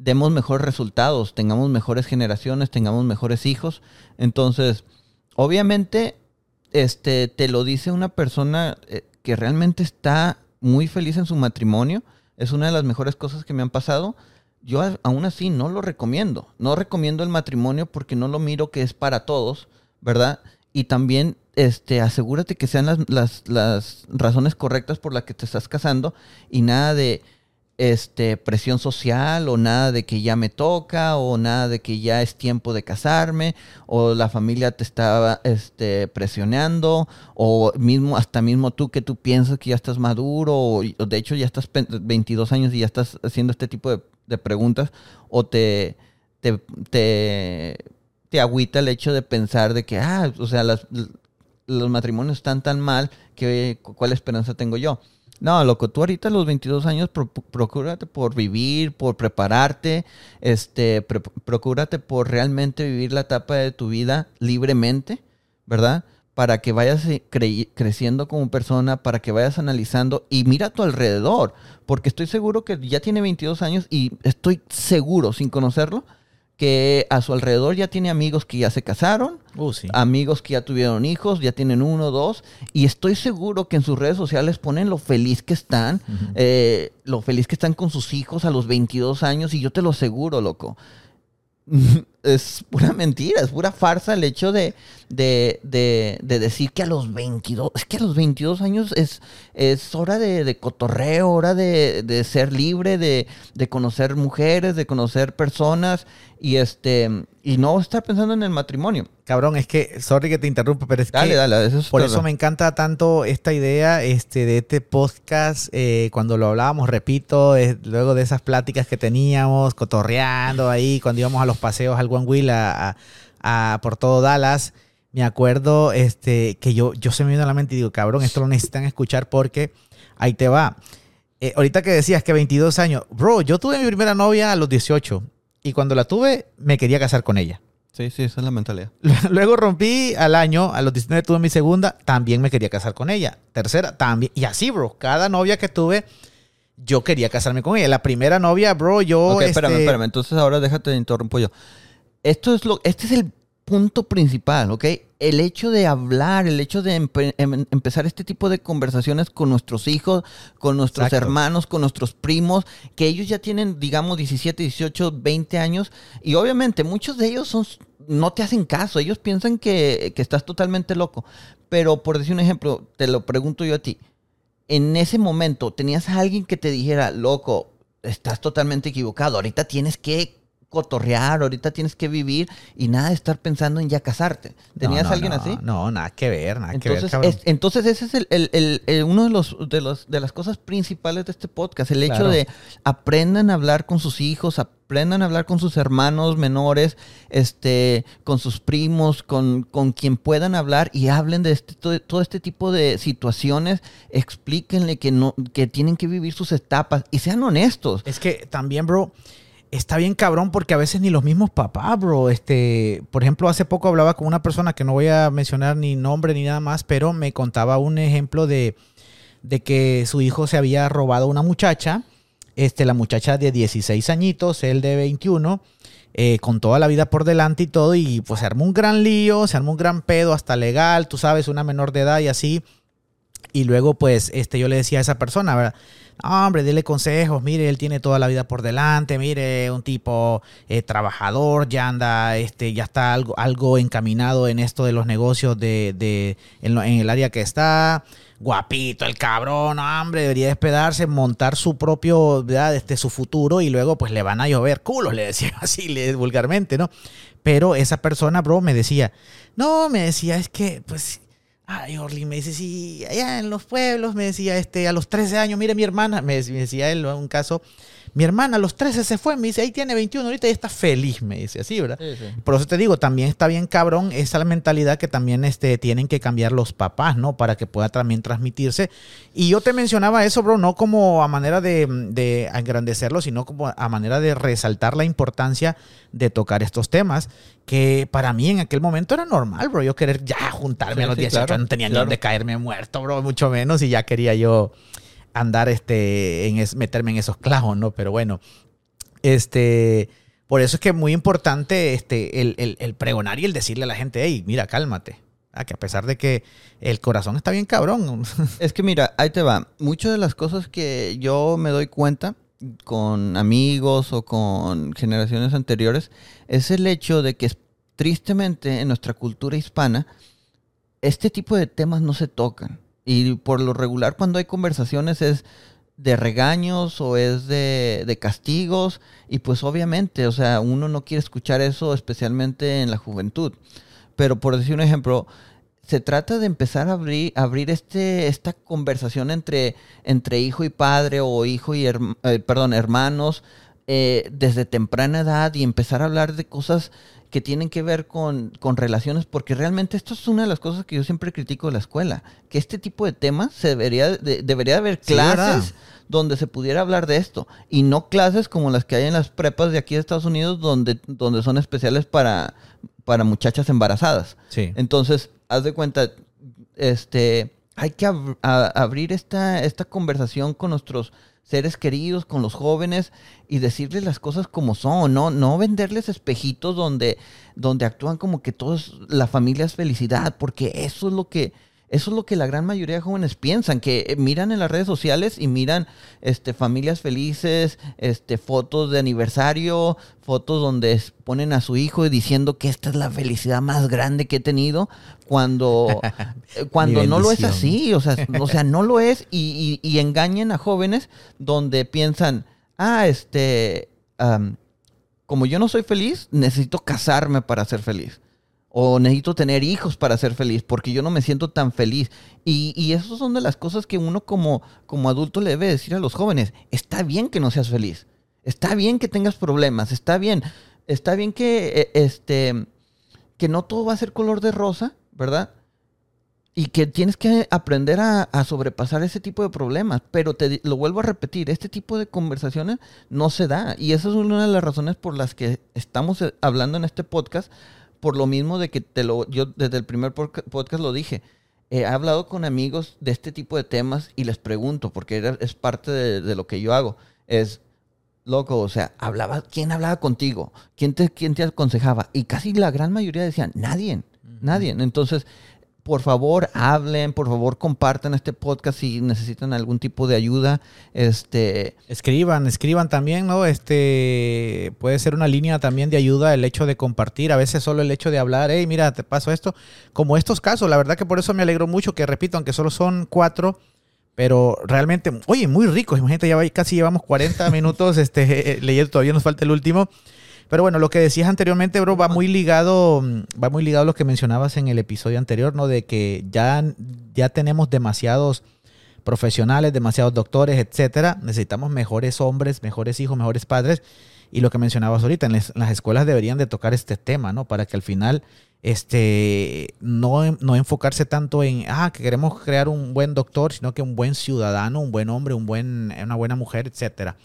demos mejores resultados, tengamos mejores generaciones, tengamos mejores hijos. Entonces, obviamente, este, te lo dice una persona eh, que realmente está muy feliz en su matrimonio. Es una de las mejores cosas que me han pasado. Yo aún así no lo recomiendo. No recomiendo el matrimonio porque no lo miro que es para todos, ¿verdad? Y también este, asegúrate que sean las, las, las razones correctas por las que te estás casando y nada de este, presión social o nada de que ya me toca o nada de que ya es tiempo de casarme o la familia te está este, presionando o mismo hasta mismo tú que tú piensas que ya estás maduro o, de hecho ya estás 22 años y ya estás haciendo este tipo de, preguntas o te, te, te, agüita el hecho de pensar de que, ah, o sea, las, los matrimonios están tan mal que cuál esperanza tengo yo. No, loco, tú ahorita a los 22 años procúrate por vivir, por prepararte, este, procúrate por realmente vivir la etapa de tu vida libremente, ¿verdad? Para que vayas eh, creciendo como persona, para que vayas analizando y mira a tu alrededor, porque estoy seguro que ya tiene 22 años y estoy seguro, sin conocerlo, que a su alrededor ya tiene amigos que ya se casaron, uh, amigos que ya tuvieron hijos, ya tienen uno, dos, y estoy seguro que en sus redes sociales ponen lo feliz que están, eh, lo feliz que están con sus hijos a los 22 años, y yo te lo aseguro, loco. Es pura mentira, es pura farsa el hecho de, de, decir que a los 22, es que a los 22 años es, es hora de, cotorreo, hora de, ser libre, de, conocer mujeres, de conocer personas y este y no estar pensando en el matrimonio. Cabrón, es que, sorry que te interrumpa, pero es dale, que dale, eso por eso me encanta tanto esta idea este, de este podcast, eh, cuando lo hablábamos, repito, luego de esas pláticas que teníamos, cotorreando ahí, cuando íbamos a los paseos al One a, por todo Dallas, me acuerdo este, que yo, yo se me vino a la mente y digo, cabrón, esto lo necesitan escuchar porque ahí te va. Eh, ahorita que decías que 22 años, bro, yo tuve mi primera novia a los 18 y cuando la tuve me quería casar con ella. Sí, sí, esa es la mentalidad. Luego rompí al año, a los 19 tuve mi segunda, también me quería casar con ella. Tercera, también. Y así, bro, cada novia que tuve, yo quería casarme con ella. La primera novia, bro, yo... Ok, espérame, este espérame. Entonces ahora déjate de interrumpo yo. Esto es lo, este es el punto principal, ¿ok? El hecho de hablar, el hecho de em, empezar este tipo de conversaciones con nuestros hijos, con nuestros hermanos, con nuestros primos, que ellos ya tienen, digamos, 17, 18, 20 años, y obviamente muchos de ellos son, no te hacen caso, ellos piensan que, que estás totalmente loco. Pero por decir un ejemplo, te lo pregunto yo a ti, en ese momento, ¿tenías a alguien que te dijera, loco, estás totalmente equivocado, ahorita tienes que cotorrear, ahorita tienes que vivir y nada de estar pensando en ya casarte. ¿Tenías alguien así? No, nada que ver, nada entonces, que ver. entonces ese es el, uno de los, de los de las cosas principales de este podcast, el hecho de aprendan a hablar con sus hijos, aprendan a hablar con sus hermanos menores, este, con sus primos, con, con quien puedan hablar y hablen de este, todo, todo, este tipo de situaciones, explíquenle que no, que tienen que vivir sus etapas y sean honestos. Es que también, bro, está bien cabrón porque a veces ni los mismos papás, bro. Este, por ejemplo, hace poco hablaba con una persona que no voy a mencionar ni nombre ni nada más, pero me contaba un ejemplo de, de que su hijo se había robado a una muchacha. Este, la muchacha de 16 añitos, él de 21, eh, con toda la vida por delante y todo, y pues se armó un gran lío, se armó un gran pedo, hasta legal, tú sabes, una menor de edad y así. Y luego, pues, este, yo le decía a esa persona, ¿verdad? Hombre, dile consejos, mire, él tiene toda la vida por delante, mire, un tipo eh, trabajador, ya anda, este, ya está algo, algo encaminado en esto de los negocios de, de en, el área que está. Guapito, el cabrón, hombre, debería despedarse, montar su propio, ¿verdad? Este, su futuro y luego pues le van a llover culos, le decía así vulgarmente, ¿no? Pero esa persona, bro, me decía, no, me decía, es que, pues, Ay, Orly, me dice, sí, allá en los pueblos, me decía, este, a los 13 años, mire mi hermana, me decía él, un caso, mi hermana a los 13 se fue, me dice, ahí tiene 21, ahorita ya está feliz, me dice así, ¿verdad? Por eso te digo, también está bien cabrón esa mentalidad que también este, tienen que cambiar los papás, ¿no? Para que pueda también transmitirse. Y yo te mencionaba eso, bro, no como a manera de, de engrandecerlo, sino como a manera de resaltar la importancia de tocar estos temas, que para mí en aquel momento era normal, bro, yo querer ya juntarme a los 18, no tenía ni dónde caerme muerto, bro, mucho menos, y ya quería yo andar este, en meterme en esos clavos, ¿no? Pero bueno, este, por eso es que es muy importante este, el, pregonar y el decirle a la gente, hey, mira, cálmate. Ah, que a pesar de que el corazón está bien cabrón. Es que mira, ahí te va. Muchas de las cosas que yo me doy cuenta con amigos o con generaciones anteriores es el hecho de que tristemente en nuestra cultura hispana este tipo de temas no se tocan. Y por lo regular cuando hay conversaciones es de regaños o es de, de, castigos y pues obviamente, o sea, uno no quiere escuchar eso especialmente en la juventud. Pero por decir un ejemplo, se trata de empezar a abrir, abrir este, esta conversación entre, entre hijo y padre o hijo y, eh, perdón, hermanos eh, desde temprana edad y empezar a hablar de cosas que tienen que ver con, relaciones, porque realmente esto es una de las cosas que yo siempre critico de la escuela, que este tipo de temas se debería, de, debería haber clases donde se pudiera hablar de esto, y no clases como las que hay en las prepas de aquí de Estados Unidos, donde, donde son especiales para, para muchachas embarazadas. Sí. Entonces, haz de cuenta, este, hay que abrir esta, esta conversación con nuestros seres queridos, con los jóvenes y decirles las cosas como son, no, no venderles espejitos donde, donde actúan como que todos, la familia es felicidad, porque eso es lo que, eso es lo que la gran mayoría de jóvenes piensan, que eh, miran en las redes sociales y miran este, familias felices, este, fotos de aniversario, fotos donde ponen a su hijo diciendo que esta es la felicidad más grande que he tenido, cuando, eh, cuando no lo es así, o sea, o sea no lo es, y, y, engañen a jóvenes donde piensan, ah, este, como yo no soy feliz, necesito casarme para ser feliz o necesito tener hijos para ser feliz, porque yo no me siento tan feliz. Y, y eso son de las cosas que uno como, como adulto le debe decir a los jóvenes. Está bien que no seas feliz. Está bien que tengas problemas. Está bien. Está bien que, eh, este, que no todo va a ser color de rosa, ¿verdad? Y que tienes que aprender a, a, sobrepasar ese tipo de problemas. Pero te lo vuelvo a repetir, este tipo de conversaciones no se da. Y esa es una de las razones por las que estamos eh, hablando en este podcast por lo mismo de que te lo, yo desde el primer podcast lo dije. he hablado con amigos de este tipo de temas y les pregunto, porque es parte de, lo que yo hago. Es, loco, o sea, hablaba, ¿quién hablaba contigo? ¿Quién te, quién te aconsejaba? Y casi la gran mayoría decían, nadie, nadie. Entonces, por favor hablen, por favor compartan este podcast si necesitan algún tipo de ayuda. Este escriban, escriban también, ¿no? Este puede ser una línea también de ayuda el hecho de compartir, a veces solo el hecho de hablar, hey, mira, te paso esto, como estos casos, la verdad que por eso me alegro mucho que repito, aunque solo son cuatro, pero realmente, oye, muy ricos, imagínate, ya casi llevamos 40 minutos este, leyendo, todavía nos falta el último. Pero bueno, lo que decías anteriormente, bro, va muy ligado, va muy ligado a lo que mencionabas en el episodio anterior, ¿no? De que ya, ya tenemos demasiados profesionales, demasiados doctores, etcétera. Necesitamos mejores hombres, mejores hijos, mejores padres. Y lo que mencionabas ahorita, en, las escuelas deberían de tocar este tema, ¿no? Para que al final este, no, no enfocarse tanto en, ah, que queremos crear un buen doctor, sino que un buen ciudadano, un buen hombre, un buen, una buena mujer, etcétera.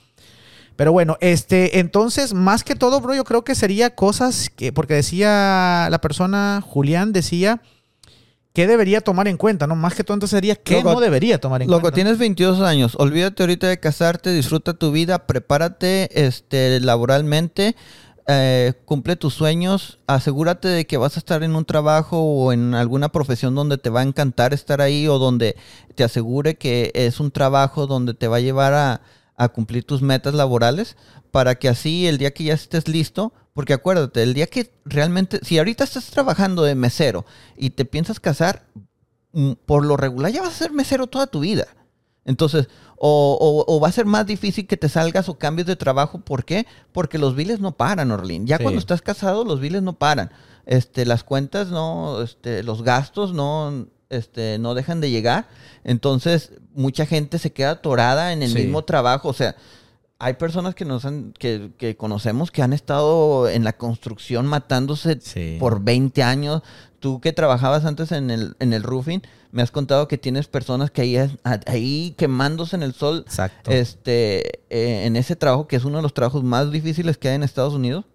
Pero bueno, este, entonces, más que todo, bro, yo creo que sería cosas que, porque decía la persona, Julián decía, ¿qué debería tomar en cuenta? ¿no? Más que todo, entonces sería, ¿qué no debería tomar en cuenta? Loco, tienes 22 años, olvídate ahorita de casarte, disfruta tu vida, prepárate este, laboralmente, eh, cumple tus sueños, asegúrate de que vas a estar en un trabajo o en alguna profesión donde te va a encantar estar ahí o donde te asegure que es un trabajo donde te va a llevar a a cumplir tus metas laborales para que así el día que ya estés listo, porque acuérdate, el día que realmente, si ahorita estás trabajando de mesero y te piensas casar, mm, por lo regular ya vas a ser mesero toda tu vida. Entonces, o, va a ser más difícil que te salgas o cambies de trabajo. ¿Por qué? Porque los biles no paran, Orlin. Ya cuando estás casado, los biles no paran. Este, las cuentas no, este, los gastos no, este, no dejan de llegar. Entonces, mucha gente se queda atorada en el mismo trabajo. O sea, hay personas que nos han, que, que, conocemos que han estado en la construcción matándose por 20 años. Tú que trabajabas antes en el, en el roofing, me has contado que tienes personas que ahí, ahí quemándose en el sol. Este, eh, en ese trabajo, que es uno de los trabajos más difíciles que hay en Estados Unidos.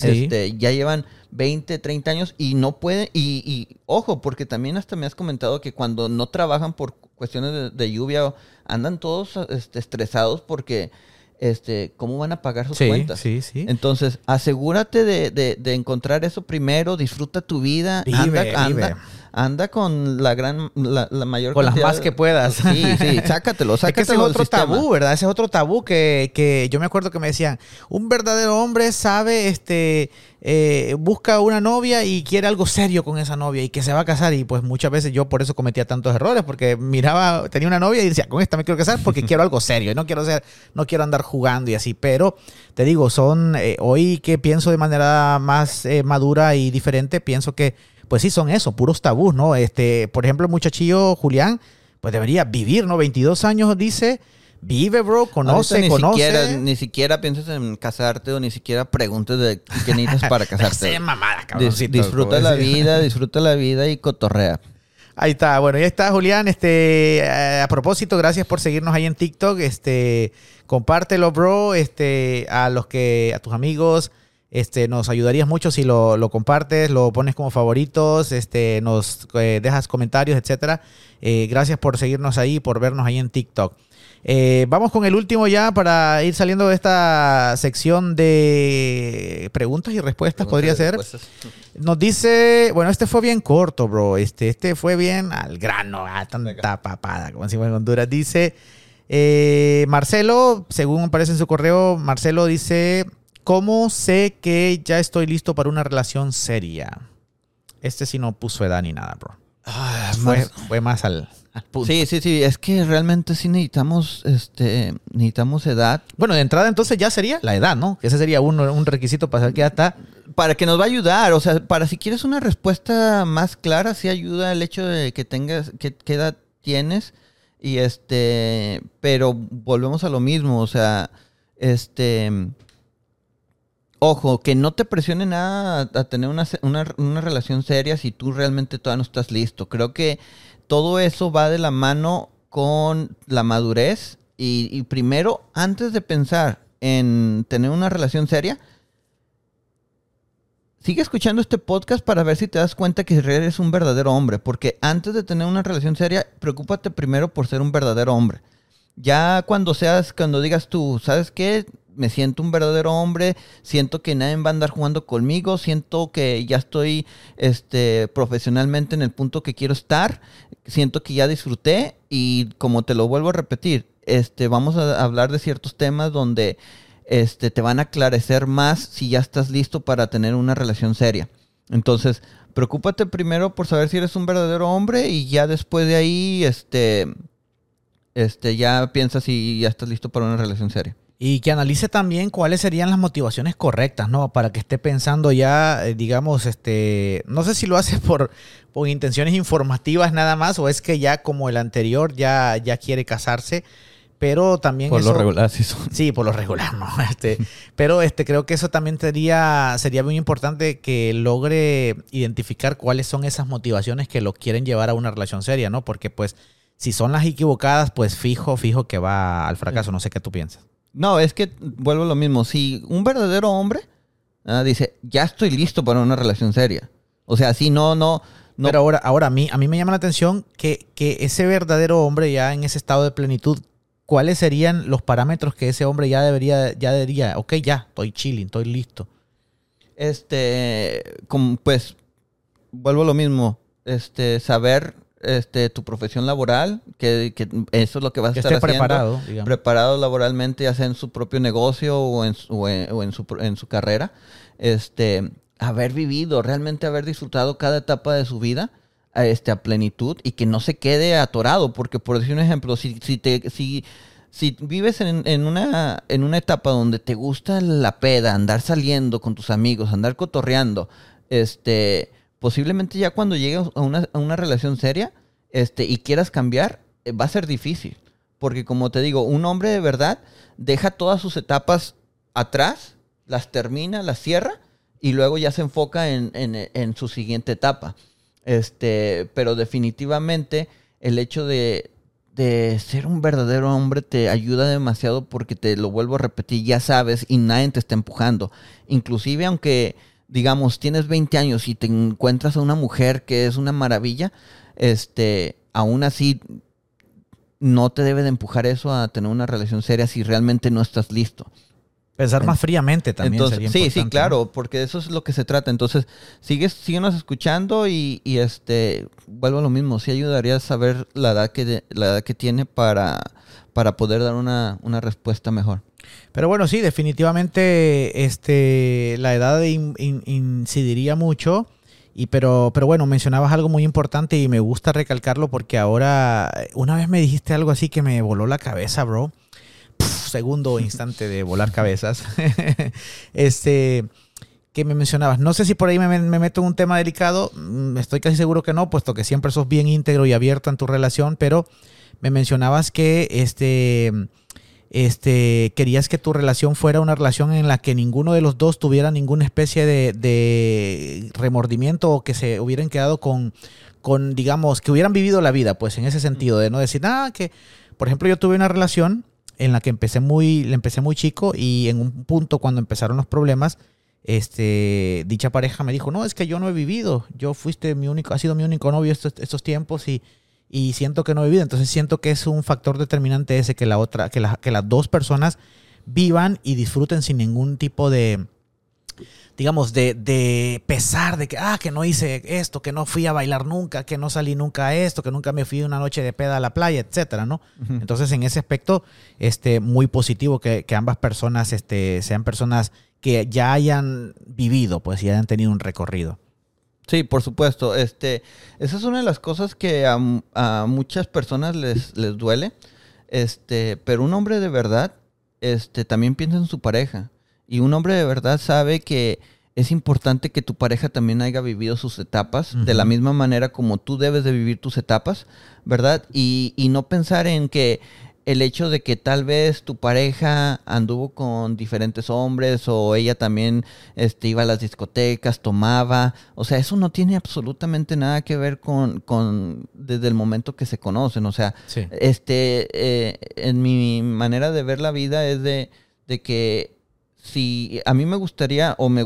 Este, ya llevan 20, 30 años y no pueden, y, y, ojo, porque también hasta me has comentado que cuando no trabajan por, cuestiones de, de lluvia, andan todos este, estresados porque este, cómo van a pagar sus Sí, cuentas. sí, sí. Entonces, asegúrate de, de- de encontrar eso primero, disfruta tu vida, Vive, anda, vive. anda, anda con la gran, la, la mayor Con las más que puedas. Sí, sí, sácatelo, Es sácatelo que ese es otro sistema. tabú, ¿verdad? Ese es otro tabú que, que yo me acuerdo que me decían, un verdadero hombre sabe, este, eh, busca una novia y quiere algo serio con esa novia y que se va a casar. Y pues muchas veces yo por eso cometía tantos errores, porque miraba, tenía una novia y decía, con esta me quiero casar porque quiero algo serio y no quiero ser, no quiero andar jugando y así. Pero te digo, son, eh, hoy que pienso de manera más eh, madura y diferente, pienso que, pues sí, son eso, puros tabús, ¿no? Este, por ejemplo, el muchachillo Julián, pues debería vivir, ¿no? 22 años dice, vive, bro, conoce, ni conoce. Siquiera, ni siquiera pienses en casarte o ni siquiera preguntes de qué necesitas para casarte. Mamada, Dis- cabroncito, disfruta la vida, disfruta la vida y cotorrea. Ahí está, bueno, ya está Julián. Este, eh, a propósito, gracias por seguirnos ahí en TikTok. Este, compártelo, bro. Este, a los que, a tus amigos, este, nos ayudarías mucho si lo, lo compartes, lo pones como favoritos, este, nos eh, dejas comentarios, etcétera. Eh, gracias por seguirnos ahí, por vernos ahí en TikTok. Eh, vamos con el último ya para ir saliendo de esta sección de preguntas y respuestas, podría ser. Nos dice, bueno, este fue bien corto, bro. Este, este fue bien al grano, a tanta papada, como decimos en Honduras. Dice Marcelo, según aparece en su correo, Marcelo dice, ¿cómo sé que ya estoy listo para una relación seria? Este sí no puso edad ni nada, bro. Fue, más- fue más al, al punto. Sí, sí, sí. Es que realmente sí necesitamos, este, necesitamos edad Bueno, de entrada entonces ya sería la edad, ¿no? Ese sería un, un requisito para saber que ya está. para que nos va a ayudar. O sea, para si quieres una respuesta más clara, sí ayuda el hecho de que tengas, que, qué edad tienes. Y este, pero volvemos a lo mismo. O sea, este, ojo, que no te presione nada a, tener una, una, una relación seria si tú realmente todavía no estás listo. Creo que todo eso va de la mano con la madurez. Y, y primero, antes de pensar en tener una relación seria, Sigue escuchando este podcast para ver si te das cuenta que eres un verdadero hombre. Porque antes de tener una relación seria, preocúpate primero por ser un verdadero hombre. Ya cuando seas, cuando digas tú, ¿sabes qué? Me siento un verdadero hombre, siento que nadie va a andar jugando conmigo, siento que ya estoy este, profesionalmente en el punto que quiero estar, siento que ya disfruté y como te lo vuelvo a repetir, este, vamos a hablar de ciertos temas donde este, te van a aclarecer más si ya estás listo para tener una relación seria. Entonces, preocúpate primero por saber si eres un verdadero hombre y ya después de ahí, este, este, ya piensas si ya estás listo para una relación seria. Y que analice también cuáles serían las motivaciones correctas, ¿no? Para que esté pensando ya, eh, digamos, este, no sé si lo hace por, por intenciones informativas nada más o es que ya como el anterior ya, ya quiere casarse, pero también Por eso- lo regular, sí son. Sí, por lo regular, ¿no? Este, pero este, creo que eso también sería, sería muy importante que logre identificar cuáles son esas motivaciones que lo quieren llevar a una relación seria, ¿no? Porque pues si son las equivocadas, pues fijo, fijo que va al fracaso. No sé qué tú piensas. No, es que vuelvo a lo mismo. Si un verdadero hombre ah, dice, ya estoy listo para una relación seria. O sea, si no, no, no. Pero ahora, ahora a, mí, a mí me llama la atención que, que ese verdadero hombre ya en ese estado de plenitud, ¿cuáles serían los parámetros que ese hombre ya debería, ya debería, ok, ya, estoy chilling, estoy listo? Este, como, pues, vuelvo a lo mismo. Este, saber este, tu profesión laboral, que, que eso es lo que vas a estar esté haciendo. preparado, digamos. preparado laboralmente, ya sea en su propio negocio o en su, o en, o en su, en su carrera, este, haber vivido, realmente haber disfrutado cada etapa de su vida a, este, a plenitud y que no se quede atorado, porque por decir un ejemplo, si, si, te, si, si vives en, en una, en una etapa donde te gusta la peda, andar saliendo con tus amigos, andar cotorreando, este, posiblemente ya cuando llegues a una, a una relación seria este, y quieras cambiar, eh, va a ser difícil. Porque como te digo, un hombre de verdad deja todas sus etapas atrás, las termina, las cierra y luego ya se enfoca en, en- en su siguiente etapa. Este, pero definitivamente el hecho de, de ser un verdadero hombre te ayuda demasiado porque te lo vuelvo a repetir, ya sabes y nadie te está empujando. Inclusive aunque digamos tienes 20 años y te encuentras a una mujer que es una maravilla, este, aún así no te debe de empujar eso a tener una relación seria si realmente no estás listo. Pensar más fríamente también Entonces, Sí, sí, claro, porque de eso es lo que se trata. Entonces, sigues, síguenos escuchando y, y, este, vuelvo a lo mismo, sí ayudaría a saber la edad que, la edad que tiene para, para poder dar una, una respuesta mejor. Pero bueno, sí, definitivamente este, la edad incidiría mucho. Y pero, pero bueno, mencionabas algo muy importante y me gusta recalcarlo porque ahora, una vez me dijiste algo así que me voló la cabeza, bro. segundo instante de volar cabezas. este, que me mencionabas. No sé si por ahí me, me, meto en un tema delicado. Mm, estoy casi seguro que no, puesto que siempre sos bien íntegro y abierto en tu relación, pero me mencionabas que este este, querías que tu relación fuera una relación en la que ninguno de los dos tuviera ninguna especie de, remordimiento o que se hubieran quedado con, con, digamos, que hubieran vivido la vida, pues en ese sentido, de no decir, nada, que, por ejemplo, yo tuve una relación en la que empecé muy, le empecé muy chico y en un punto cuando empezaron los problemas, este, dicha pareja me dijo, no, es que yo no he vivido, yo fuiste mi único, ha sido mi único novio estos tiempos y y siento que no he vivido. Entonces siento que es un factor determinante ese que la otra, que, que las dos personas vivan y disfruten sin ningún tipo de, digamos, de, de, pesar de que, ah, que no hice esto, que no fui a bailar nunca, que no salí nunca a esto, que nunca me fui una noche de peda a la playa, etcétera, ¿no? Entonces, en ese aspecto, este, muy positivo que, que, ambas personas este, sean personas que ya hayan vivido, pues, y hayan tenido un recorrido. Sí, por supuesto. Este, esa es una de las cosas que a, muchas personas les, les duele. Este, pero un hombre de verdad, este, también piensa en su pareja. Y un hombre de verdad sabe que es importante que tu pareja también haya vivido sus etapas, de la misma manera como tú debes de vivir tus etapas, ¿verdad? Y, y no pensar en que el hecho de que tal vez tu pareja anduvo con diferentes hombres o ella también este, iba a las discotecas, tomaba, o sea, eso no tiene absolutamente nada que ver con, con desde el momento que se conocen, o sea, este, eh, en mi manera de ver la vida es de, de que si a mí me gustaría o me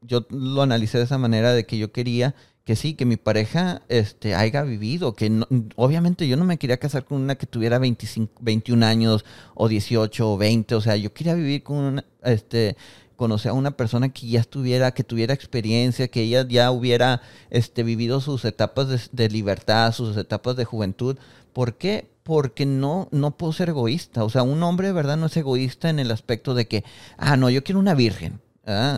yo lo analicé de esa manera de que yo quería que sí, que mi pareja este, haya vivido, que obviamente yo no me quería casar con una que tuviera 25, 21 años o 18 o 20, o sea, yo quería vivir con una, este, conocer a una persona que ya estuviera, que tuviera experiencia, que ella ya hubiera este, vivido sus etapas de, libertad, sus etapas de juventud. ¿Por qué? Porque no, no puedo ser egoísta. O sea, un hombre, ¿verdad? No es egoísta en el aspecto de que, ah, no, yo quiero una virgen.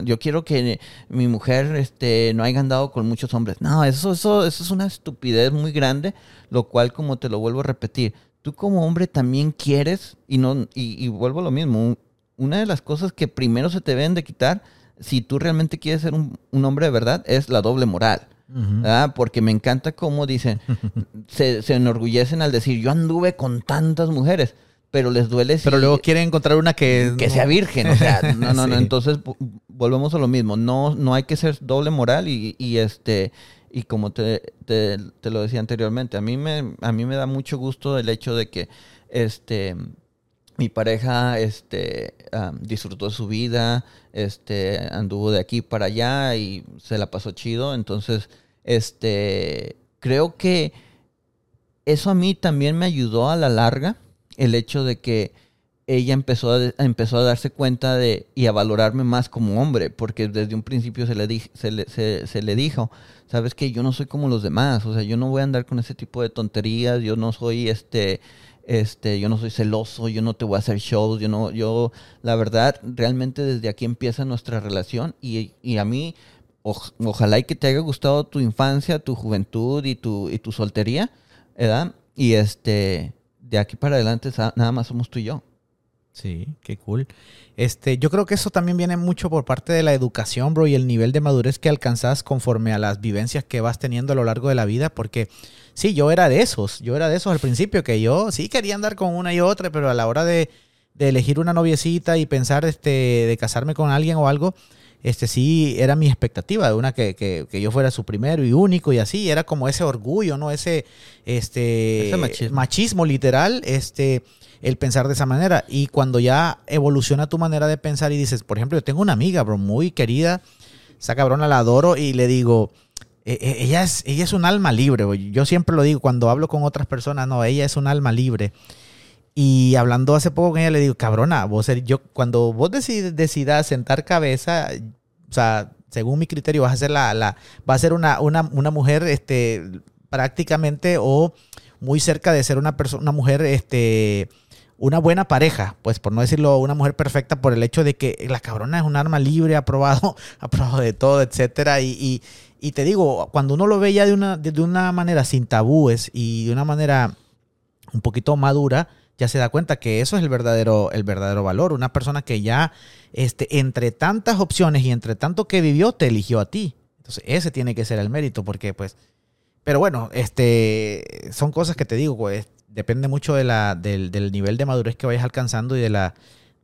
Yo quiero que mi mujer este, no haya andado con muchos hombres. No, eso, eso, eso es una estupidez muy grande, lo cual, como te lo vuelvo a repetir, tú como hombre también quieres, y, no, y, vuelvo a lo mismo, una de las cosas que primero se te deben de quitar, si tú realmente quieres ser un, hombre de verdad, es la doble moral. Porque me encanta cómo dicen, se, se enorgullecen al decir, yo anduve con tantas mujeres pero les duele. pero luego quieren encontrar una que... Que sea virgen, o sea, no, no, no, entonces volvemos a lo mismo, no, no hay que ser doble moral y, y este... Y como te, te, lo decía anteriormente, a mí, me, a mí me da mucho gusto el hecho de que este, mi pareja este, disfrutó de su vida, este, anduvo de aquí para allá y se la pasó chido. Entonces, este, creo que eso a mí también me ayudó a la larga el hecho de que ella empezó a, empezó a darse cuenta de y a valorarme más como hombre, porque desde un principio se le, di, se, le, se, le dijo, sabes que yo no soy como los demás, o sea, yo no voy a andar con ese tipo de tonterías, yo no soy este, este, yo no soy celoso, yo no te voy a hacer shows, yo no, yo, la verdad, realmente desde aquí empieza nuestra relación y, y a mí, ojalá y que te haya gustado tu infancia, tu juventud y tu, y tu soltería, ¿verdad? Y este, de aquí para adelante nada más somos tú y yo. Sí, qué cool. Este, yo creo que eso también viene mucho por parte de la educación, bro, y el nivel de madurez que alcanzas conforme a las vivencias que vas teniendo a lo largo de la vida, porque sí, yo era de esos, yo era de esos al principio, que yo sí quería andar con una y otra, pero a la hora de, elegir una noviecita y pensar este, de casarme con alguien o algo, este sí era mi expectativa de una que, que, que, yo fuera su primero y único y así, era como ese orgullo, ¿no? Ese, este, machismo. literal, este, el pensar de esa manera. Y cuando ya evoluciona tu manera de pensar y dices, por ejemplo, yo tengo una amiga, bro, muy querida, esa cabrona la adoro y le digo, e- e- ella es, ella es un alma libre. güey. Yo siempre lo digo cuando hablo con otras personas, no, ella es un alma libre. Y hablando hace poco con ella, le digo, cabrona, vos, yo, cuando vos decid- decidas sentar cabeza, o sea, según mi criterio, vas a ser la, la va a ser una, una, una mujer, este, prácticamente o muy cerca de ser una persona, una mujer, este, una buena pareja, pues por no decirlo una mujer perfecta, por el hecho de que la cabrona es un arma libre, ha probado, ha probado de todo, etcétera. Y, y, y te digo, cuando uno lo ve ya de una, de una manera sin tabúes y de una manera un poquito madura, ya se da cuenta que eso es el verdadero, el verdadero valor. Una persona que ya, este, entre tantas opciones y entre tanto que vivió, te eligió a ti. Entonces, ese tiene que ser el mérito, porque pues. Pero bueno, este, son cosas que te digo, pues, depende mucho de la, del, del nivel de madurez que vayas alcanzando y de la,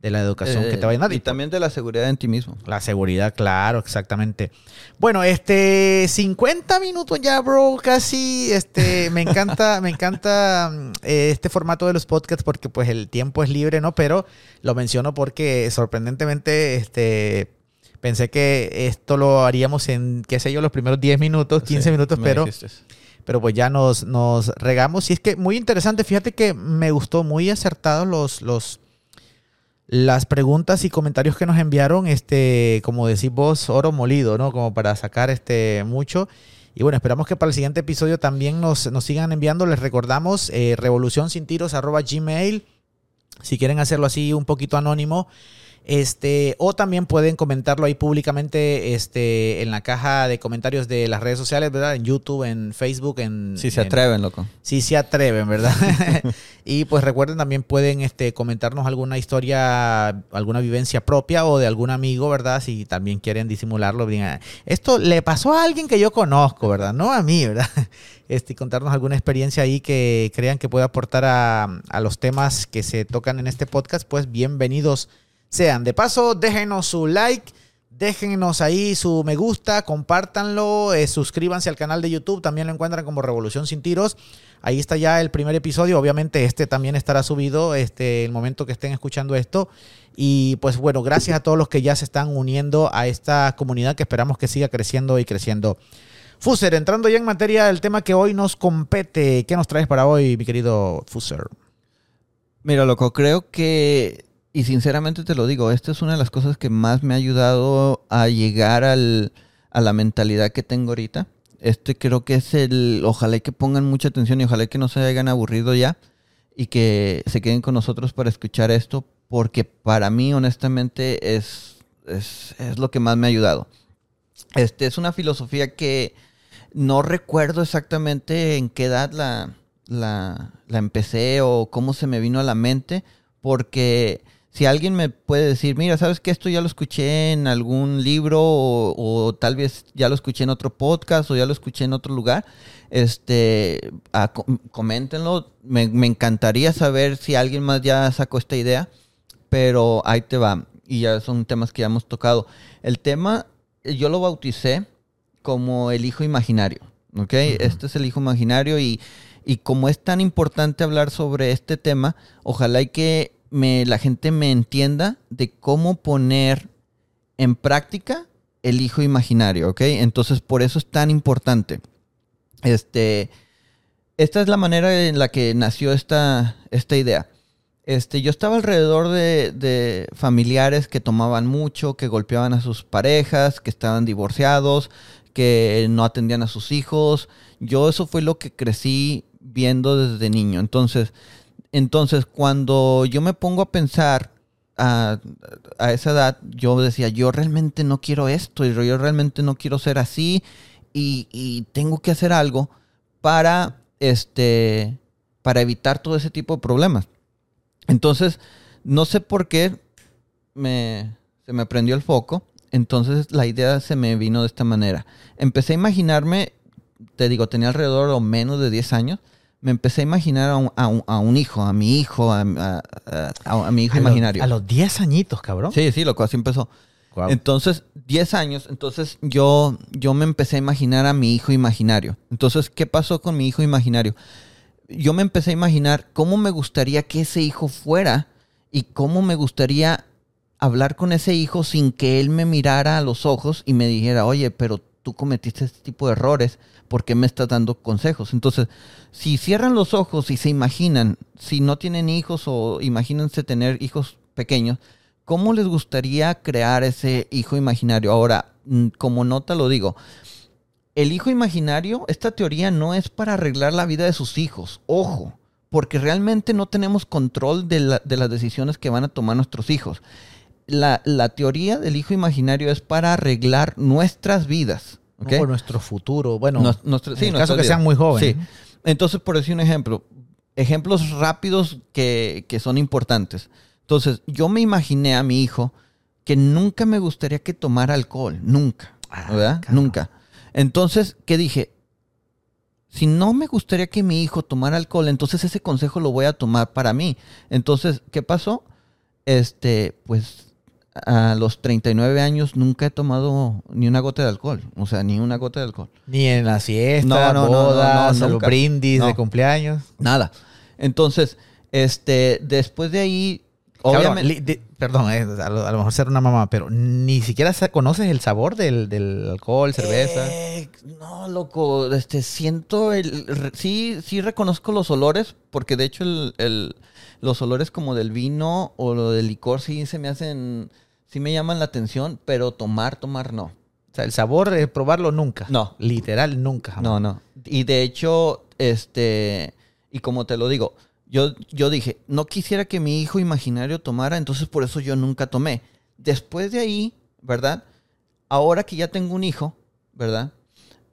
de la educación que te vayan a dar. Eh, Y también de la seguridad en ti mismo. La seguridad, claro, exactamente. Bueno, este 50 minutos ya, bro, casi. Este, me encanta, me encanta mm, eh, este formato de los podcasts porque pues el tiempo es libre, ¿no? Pero lo menciono porque sorprendentemente, este, pensé que esto lo haríamos en, qué sé yo, los primeros 10 minutos, 15 Sí, minutos, pero dijiste. pero pues ya nos, nos regamos. Y es que muy interesante, fíjate que me gustó muy acertados los, los, las preguntas y comentarios que nos enviaron, este, como decís vos, oro molido, ¿no? Como para sacar este mucho. Y bueno, esperamos que para el siguiente episodio también nos, nos sigan enviando. Les recordamos, eh, revolución sin tiros arroba gmail. Si quieren hacerlo así un poquito anónimo. Este, o también pueden comentarlo ahí públicamente este, en la caja de comentarios de las redes sociales, ¿verdad? En YouTube, en Facebook, en... Si se en- atreven, loco. Sí, se atreven, ¿verdad? y pues recuerden también pueden este, comentarnos alguna historia, alguna vivencia propia o de algún amigo, ¿verdad? Si también quieren disimularlo, digan, esto le pasó a alguien que yo conozco, ¿verdad? No a mí, ¿verdad? Este, contarnos alguna experiencia ahí que crean que puede aportar a, a los temas que se tocan en este podcast, pues bienvenidos sean. De paso, déjenos su like. Déjenos ahí su me gusta, compártanlo, eh, suscríbanse al canal de YouTube, también lo encuentran como Revolución Sin Tiros. Ahí está ya el primer episodio, obviamente este también estará subido este el momento que estén escuchando esto. Y pues bueno, gracias a todos los que ya se están uniendo a esta comunidad que esperamos que siga creciendo y creciendo. Fuser, entrando ya en materia del tema que hoy nos compete, ¿qué nos traes para hoy, mi querido Fuser? Mira, loco, creo que, y sinceramente te lo digo, esta es una de las cosas que más me ha ayudado a llegar al, a la mentalidad que tengo ahorita. Este creo que es el, ojalá que pongan mucha atención y ojalá que no se hayan aburrido ya y que se queden con nosotros para escuchar esto, porque para mí honestamente es, es, es lo que más me ha ayudado. Este es una filosofía que no recuerdo exactamente en qué edad la, la, la empecé o cómo se me vino a la mente, porque si alguien me puede decir, mira, ¿sabes que esto ya lo escuché en algún libro o, o tal vez ya lo escuché en otro podcast o ya lo escuché en otro lugar? Este, ah, co- coméntenlo. Me, me encantaría saber si alguien más ya sacó esta idea, pero ahí te va. Y ya son temas que ya hemos tocado. El tema, yo lo bauticé como el hijo imaginario. ¿Ok? Este es el hijo imaginario y, y como es tan importante hablar sobre este tema, ojalá y que me, la gente me entienda de cómo poner en práctica el hijo imaginario, ¿ok? Entonces, por eso es tan importante. Este, esta es la manera en la que nació esta, esta idea. Este, yo estaba alrededor de, de familiares que tomaban mucho, que golpeaban a sus parejas, que estaban divorciados, que no atendían a sus hijos. Yo eso fue lo que crecí viendo desde niño. Entonces, entonces cuando yo me pongo a pensar a, esa edad, yo decía, yo realmente no quiero esto, y yo realmente no quiero ser así, y, y tengo que hacer algo para, este, para evitar todo ese tipo de problemas. Entonces, no sé por qué me, se me prendió el foco. Entonces la idea se me vino de esta manera. Empecé a imaginarme, te digo, tenía alrededor o menos de 10 años. Me empecé a imaginar a un, a un- a un hijo, a mi hijo, a, mi hijo imaginario. a los 10 añitos, cabrón. Sí, sí, loco, así empezó. Entonces, 10 años, entonces yo, yo me empecé a imaginar a mi hijo imaginario. Entonces, ¿qué pasó con mi hijo imaginario? Yo me empecé a imaginar cómo me gustaría que ese hijo fuera y cómo me gustaría hablar con ese hijo sin que él me mirara a los ojos y me dijera, oye, pero tú cometiste este tipo de errores, ¿por qué me estás dando consejos? Entonces, si cierran los ojos y se imaginan, si no tienen hijos o imagínense tener hijos pequeños, ¿cómo les gustaría crear ese hijo imaginario? Ahora, mm, como nota lo digo, el hijo imaginario, esta teoría no es para arreglar la vida de sus hijos, ojo, porque realmente no tenemos control de, las decisiones que van a tomar nuestros hijos. La, teoría del hijo imaginario es para arreglar nuestras vidas. ¿okay? O nuestro futuro. Bueno, en caso que sean muy jóvenes. Entonces, por decir un ejemplo, ejemplos rápidos que, que son importantes. Entonces, yo me imaginé a mi hijo que nunca me gustaría que tomara alcohol, nunca, ah, ¿verdad? Nunca. Entonces, ¿qué dije? Si no me gustaría que mi hijo tomara alcohol, entonces ese consejo lo voy a tomar para mí. Entonces, ¿qué pasó? Este, pues a los 39 años nunca he tomado ni una gota de alcohol. O sea, ni una gota de alcohol. Ni en la fiesta, no, bodas, no, brindis de cumpleaños. Nada. Entonces, este, después de ahí Obviamente. perdón, eh, a, lo, mejor ser una mamá, pero ni siquiera conoces el sabor del, alcohol, cerveza. Eh, no, loco, este, siento el, sí, sí reconozco los olores, porque de hecho el, los olores como del vino o lo del licor sí se me hacen, sí me llaman la atención, pero tomar, tomar no. O sea, el sabor, eh, probarlo nunca. No. Literal, nunca. No, no. Y de hecho, este, y como te lo digo, yo, dije, no quisiera que mi hijo imaginario tomara, entonces por eso yo nunca tomé. Después de ahí, ¿verdad? Ahora que ya tengo un hijo, ¿verdad?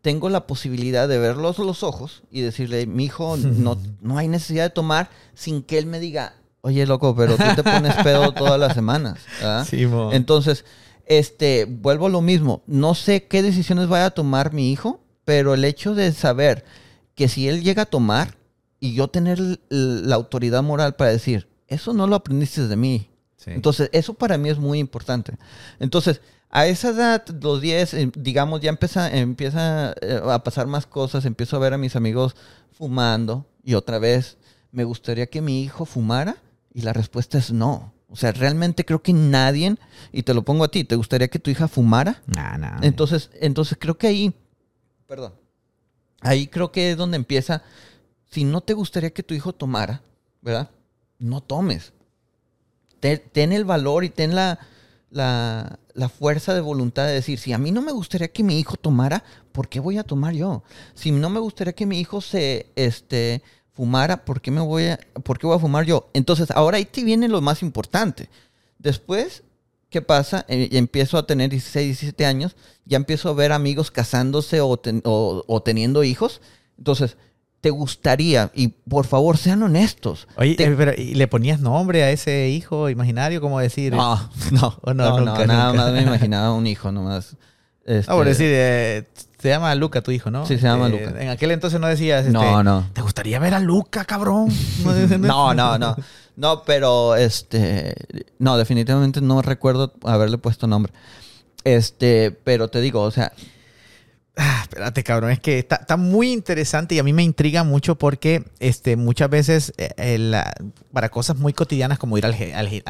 Tengo la posibilidad de verlos los ojos y decirle, mi hijo, no, no hay necesidad de tomar sin que él me diga, oye, loco, pero tú te pones pedo todas las semanas. Sí, Entonces, este, vuelvo a lo mismo. No sé qué decisiones vaya a tomar mi hijo, pero el hecho de saber que si él llega a tomar, y yo tener la autoridad moral para decir, eso no lo aprendiste de mí. Entonces, eso para mí es muy importante. Entonces, a esa edad, los 10, eh, digamos, ya empieza, empieza eh, a pasar más cosas, empiezo a ver a mis amigos fumando y otra vez, ¿me gustaría que mi hijo fumara? Y la respuesta es no. O sea, realmente creo que nadie, y te lo pongo a ti, ¿te gustaría que tu hija fumara? No, no. Entonces, entonces creo que ahí, perdón, ahí creo que es donde empieza si no te gustaría que tu hijo tomara, ¿verdad? No tomes. Ten, el valor y ten la, la, fuerza de voluntad de decir, si a mí no me gustaría que mi hijo tomara, ¿por qué voy a tomar yo? Si no me gustaría que mi hijo se este, fumara, ¿por qué, me voy a, ¿por qué voy a fumar yo? Entonces, ahora ahí te viene lo más importante. Después, ¿qué pasa? Eh, empiezo a tener 16, 17 años, ya empiezo a ver amigos casándose o, o teniendo hijos. Entonces, te gustaría? Y por favor, sean honestos. Oye, eh, pero ¿y le ponías nombre a ese hijo imaginario? ¿Cómo decir? No, no, no, no, nunca, nada más me imaginaba un hijo nomás. Este... Ah, por decir, eh, se llama Luca tu hijo, ¿no? Sí, se llama eh, Luca. En aquel entonces no decías, este, no, no. ¿te gustaría ver a Luca, cabrón? no, no, no. No, pero este, no, definitivamente no recuerdo haberle puesto nombre. Este, pero te digo, o sea, Ah, espérate, cabrón, es que está, muy interesante y a mí me intriga mucho porque este, muchas veces eh, para cosas muy cotidianas como ir al, al,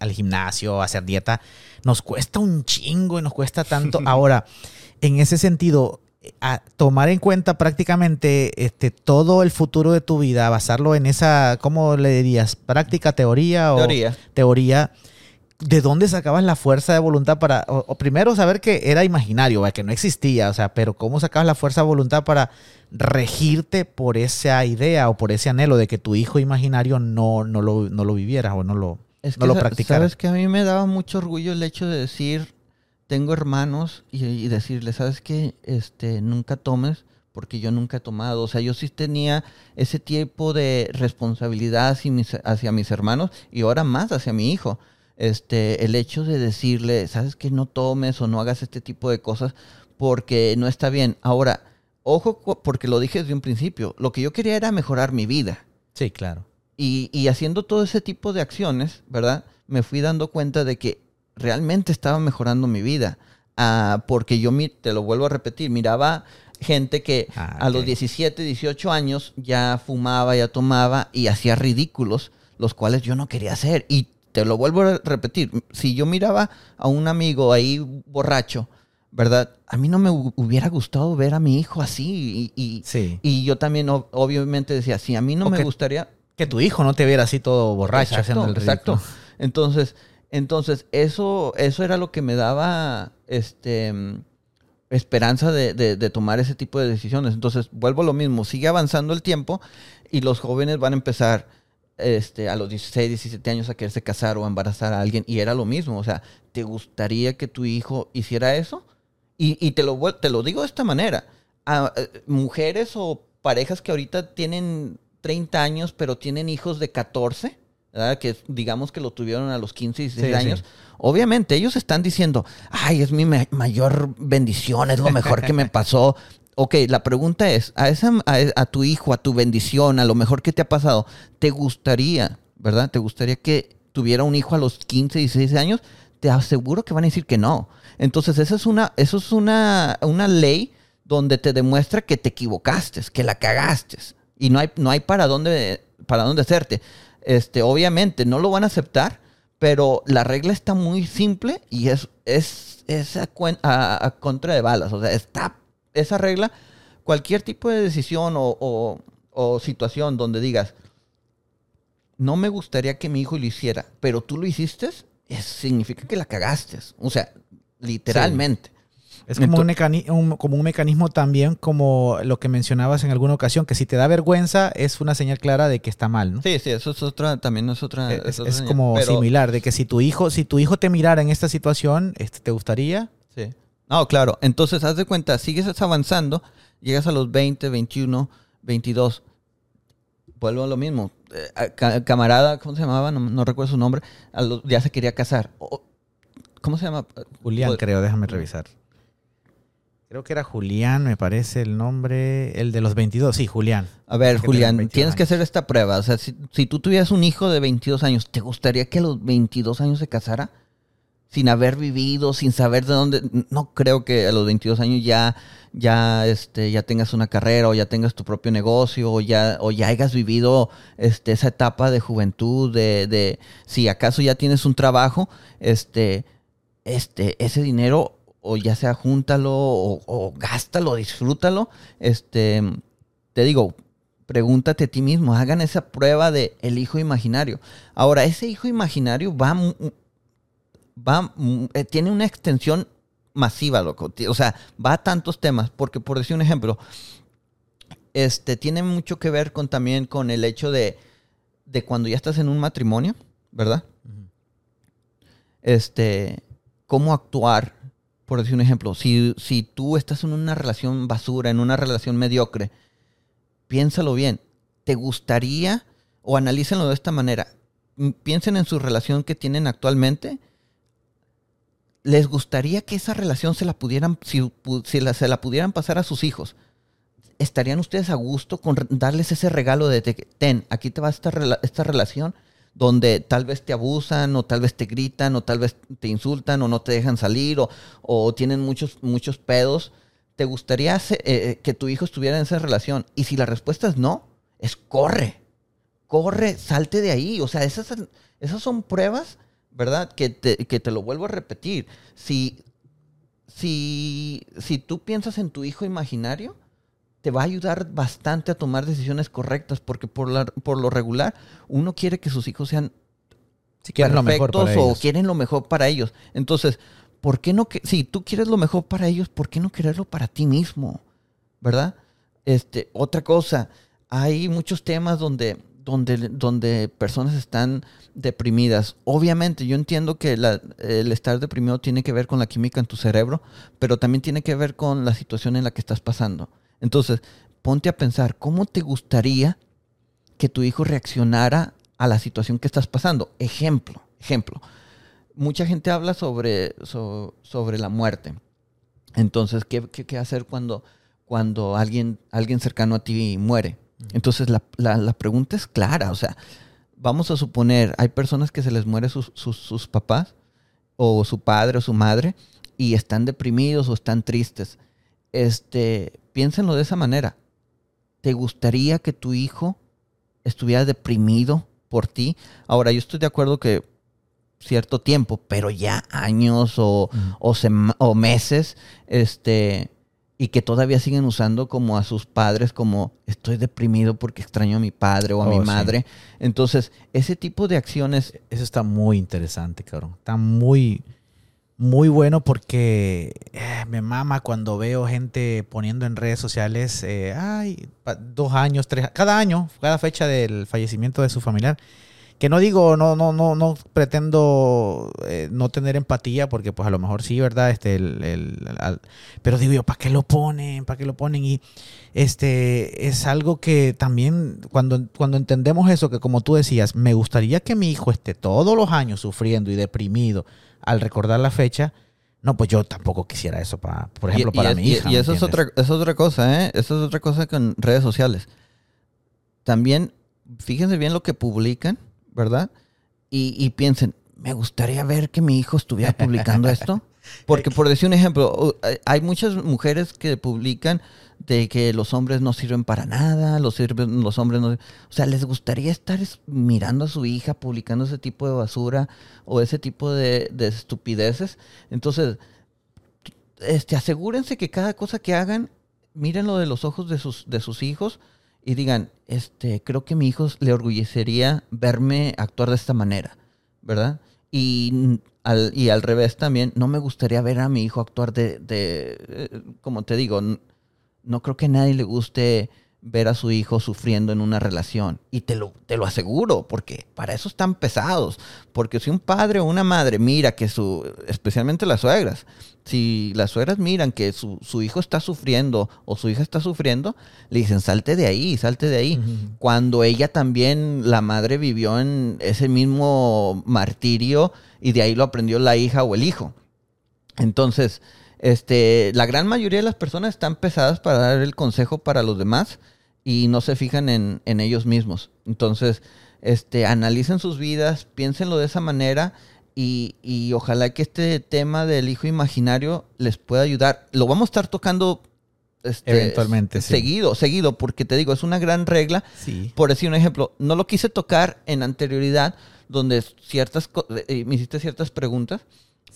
al, gimnasio, hacer dieta, nos cuesta un chingo y nos cuesta tanto. Ahora, en ese sentido, a tomar en cuenta prácticamente este, todo el futuro de tu vida, basarlo en esa, ¿cómo le dirías? ¿Práctica, teoría o teoría? Teoría ¿de dónde sacabas la fuerza de voluntad para, o, primero saber que era imaginario, que no existía, o sea, pero cómo sacabas la fuerza de voluntad para regirte por esa idea o por ese anhelo de que tu hijo imaginario no, no, lo, no lo vivieras o no lo, es no lo practicaras? Sabes que a mí me daba mucho orgullo el hecho de decir, tengo hermanos y, y decirles, ¿sabes qué? Este, nunca tomes porque yo nunca he tomado. O sea, yo sí tenía ese tipo de responsabilidad hacia mis, hacia mis hermanos y ahora más hacia mi hijo este, el hecho de decirle, sabes que no tomes o no hagas este tipo de cosas porque no está bien. Ahora, ojo, porque lo dije desde un principio, lo que yo quería era mejorar mi vida. Sí, claro. Y, haciendo todo ese tipo de acciones, ¿verdad? Me fui dando cuenta de que realmente estaba mejorando mi vida. Ah, porque yo, te lo vuelvo a repetir, miraba gente que ah, a los 17, 18 años ya fumaba, ya tomaba y hacía ridículos, los cuales yo no quería hacer. Y te lo vuelvo a repetir, si yo miraba a un amigo ahí borracho, ¿verdad? A mí no me hubiera gustado ver a mi hijo así. Y, y, yo también, obviamente, decía, sí, a mí no me gustaría. Que tu hijo no te viera así todo borracho haciendo el ridículo. Exacto. Entonces, entonces eso, eso era lo que me daba este, esperanza de, de, tomar ese tipo de decisiones. Entonces, vuelvo a lo mismo, sigue avanzando el tiempo y los jóvenes van a empezar este, a los 16, 17 años a quererse casar o embarazar a alguien. Y era lo mismo. O sea, ¿te gustaría que tu hijo hiciera eso? Y, y te, lo, te lo digo de esta manera. A, eh, mujeres o parejas que ahorita tienen 30 años, pero tienen hijos de 14, que digamos que lo tuvieron a los 15, 16 años. Obviamente ellos están diciendo, ay, es mi mayor bendición, es lo mejor que me pasó. Ok, la pregunta es, a, esa, a, tu hijo, a tu bendición, a lo mejor que te ha pasado, ¿te gustaría, verdad? ¿Te gustaría que tuviera un hijo a los 15, 16 años? Te aseguro que van a decir que no. Entonces, esa es una, eso es una, una ley donde te demuestra que te equivocaste, que la cagaste. Y no hay, no hay para dónde, para dónde hacerte. Este, obviamente, no lo van a aceptar, pero la regla está muy simple y es, es, a, a, contra de balas. O sea, está esa regla, cualquier tipo de decisión o, situación donde digas, no me gustaría que mi hijo lo hiciera, pero tú lo hiciste, significa que la cagaste. O sea, literalmente. Es como, un mecanismo, como un mecanismo también como lo que mencionabas en alguna ocasión, que si te da vergüenza es una señal clara de que está mal, ¿no? Sí, sí, eso es otra, también es otra. Eh, es, como similar, de que si tu hijo, si tu hijo te mirara en esta situación, este, ¿te gustaría? Sí. No, claro. Entonces, haz de cuenta, sigues avanzando, llegas a los 20, 21, 22. Vuelvo a lo mismo. Eh, camarada, ¿cómo se llamaba? No, recuerdo su nombre. ya se quería casar. ¿Cómo se llama? Julián, creo, déjame revisar. Creo que era Julián, me parece el nombre, el de los 22, sí, Julián. A ver, Julián, tienes que hacer esta prueba. O sea, si, si, tú tuvieras un hijo de 22 años, ¿te gustaría que a los 22 años se casara? sin haber vivido, sin saber de dónde. No creo que a los 22 años ya, ya, este, ya tengas una carrera o ya tengas tu propio negocio o ya, o ya hayas vivido este, esa etapa de juventud, de, de si acaso ya tienes un trabajo, este, este, ese dinero o ya sea júntalo o, o gástalo, disfrútalo. Este, te digo, pregúntate a ti mismo, hagan esa prueba de el hijo imaginario. Ahora, ese hijo imaginario va va, eh, tiene una extensión masiva, loco. O sea, va a tantos temas, porque por decir un ejemplo, este, tiene mucho que ver con también con el hecho de, de cuando ya estás en un matrimonio, ¿verdad? Este, cómo actuar, por decir un ejemplo, si, si tú estás en una relación basura, en una relación mediocre, piénsalo bien, ¿te gustaría, o analícenlo de esta manera, piensen en su relación que tienen actualmente les gustaría que esa relación se la pudieran, si, se la pudieran pasar a sus hijos. ¿Estarían ustedes a gusto con darles ese regalo de, ten, aquí te va esta, esta relación donde tal vez te abusan o tal vez te gritan o tal vez te insultan o no te dejan salir o, tienen muchos, muchos pedos? ¿Te gustaría eh, eh, que tu hijo estuviera en esa relación? Y si la respuesta es no, es corre, corre, salte de ahí. O sea, esas, esas son pruebas ¿verdad? Que te, que te lo vuelvo a repetir. Si, si, si tú piensas en tu hijo imaginario, te va a ayudar bastante a tomar decisiones correctas, porque por, la, por lo regular uno quiere que sus hijos sean si quieren lo mejor para o quieren lo mejor para ellos. Entonces, ¿por qué no que si tú quieres lo mejor para ellos, por qué no quererlo para ti mismo? ¿Verdad? Este, otra cosa, hay muchos temas donde donde, donde personas están deprimidas. Obviamente, yo entiendo que el estar deprimido tiene que ver con la química en tu cerebro, pero también tiene que ver con la situación en la que estás pasando. Entonces, ponte a pensar, ¿cómo te gustaría que tu hijo reaccionara a la situación que estás pasando? Ejemplo, ejemplo. Mucha gente habla sobre, sobre la muerte. Entonces, ¿qué, qué, hacer cuando, cuando alguien, alguien cercano a ti muere? Entonces la, pregunta es clara, o sea, vamos a suponer, hay personas que se les muere sus, sus, papás o su padre o su madre y están deprimidos o están tristes. Este, piénsenlo de esa manera. ¿Te gustaría que tu hijo estuviera deprimido por ti? Ahora, yo estoy de acuerdo que cierto tiempo, pero ya años o, o, o meses, este, y que todavía siguen usando como a sus padres como estoy deprimido porque extraño a mi padre o a mi oh, madre. Entonces, ese tipo de acciones... Eso está muy interesante, cabrón. Está muy, muy bueno porque eh, me mama cuando veo gente poniendo en redes sociales, eh, ay, dos años, tres, cada año, cada fecha del fallecimiento de su familiar que no digo, no, no, no, no pretendo eh, no tener empatía, porque pues a lo mejor sí, ¿verdad? Este, el, pero digo yo, ¿para qué lo ponen? ¿Para qué lo ponen? Y este es algo que también, cuando, cuando entendemos eso, que como tú decías, me gustaría que mi hijo esté todos los años sufriendo y deprimido al recordar la fecha. No, pues yo tampoco quisiera eso, para, por ejemplo, para mi hija. Y, eso, es otra, eso es otra cosa, ¿eh? Eso es otra cosa con redes sociales. También, fíjense bien lo que publican ¿verdad? Y, piensen, me gustaría ver que mi hijo estuviera publicando esto. Porque por decir un ejemplo, hay muchas mujeres que publican de que los hombres no sirven para nada, los, los hombres no... O sea, les gustaría estar mirando a su hija publicando ese tipo de basura o ese tipo de, de estupideces. Entonces, este, asegúrense que cada cosa que hagan, mírenlo de los ojos de sus, de sus hijos y digan, este, creo que a mi hijo le orgullecería verme actuar de esta manera, ¿verdad? Y al, y al revés también, no me gustaría ver a mi hijo actuar de, de eh, como te digo, no creo que a nadie le guste ver a su hijo sufriendo en una relación. Y te lo, te lo aseguro, porque para eso están pesados. Porque si un padre o una madre mira que su, especialmente las suegras, si las suegras miran que su, hijo está sufriendo o su hija está sufriendo, le dicen, salte de ahí, salte de ahí. Cuando ella también, la madre vivió en ese mismo martirio y de ahí lo aprendió la hija o el hijo. Entonces, este, la gran mayoría de las personas están pesadas para dar el consejo para los demás y no se fijan en, ellos mismos. Entonces, este, analicen sus vidas, piénsenlo de esa manera y, ojalá que este tema del hijo imaginario les pueda ayudar. Lo vamos a estar tocando este, eventualmente seguido, seguido, porque te digo, es una gran regla. Por decir un ejemplo, no lo quise tocar en anterioridad, donde ciertas eh, me hiciste ciertas preguntas,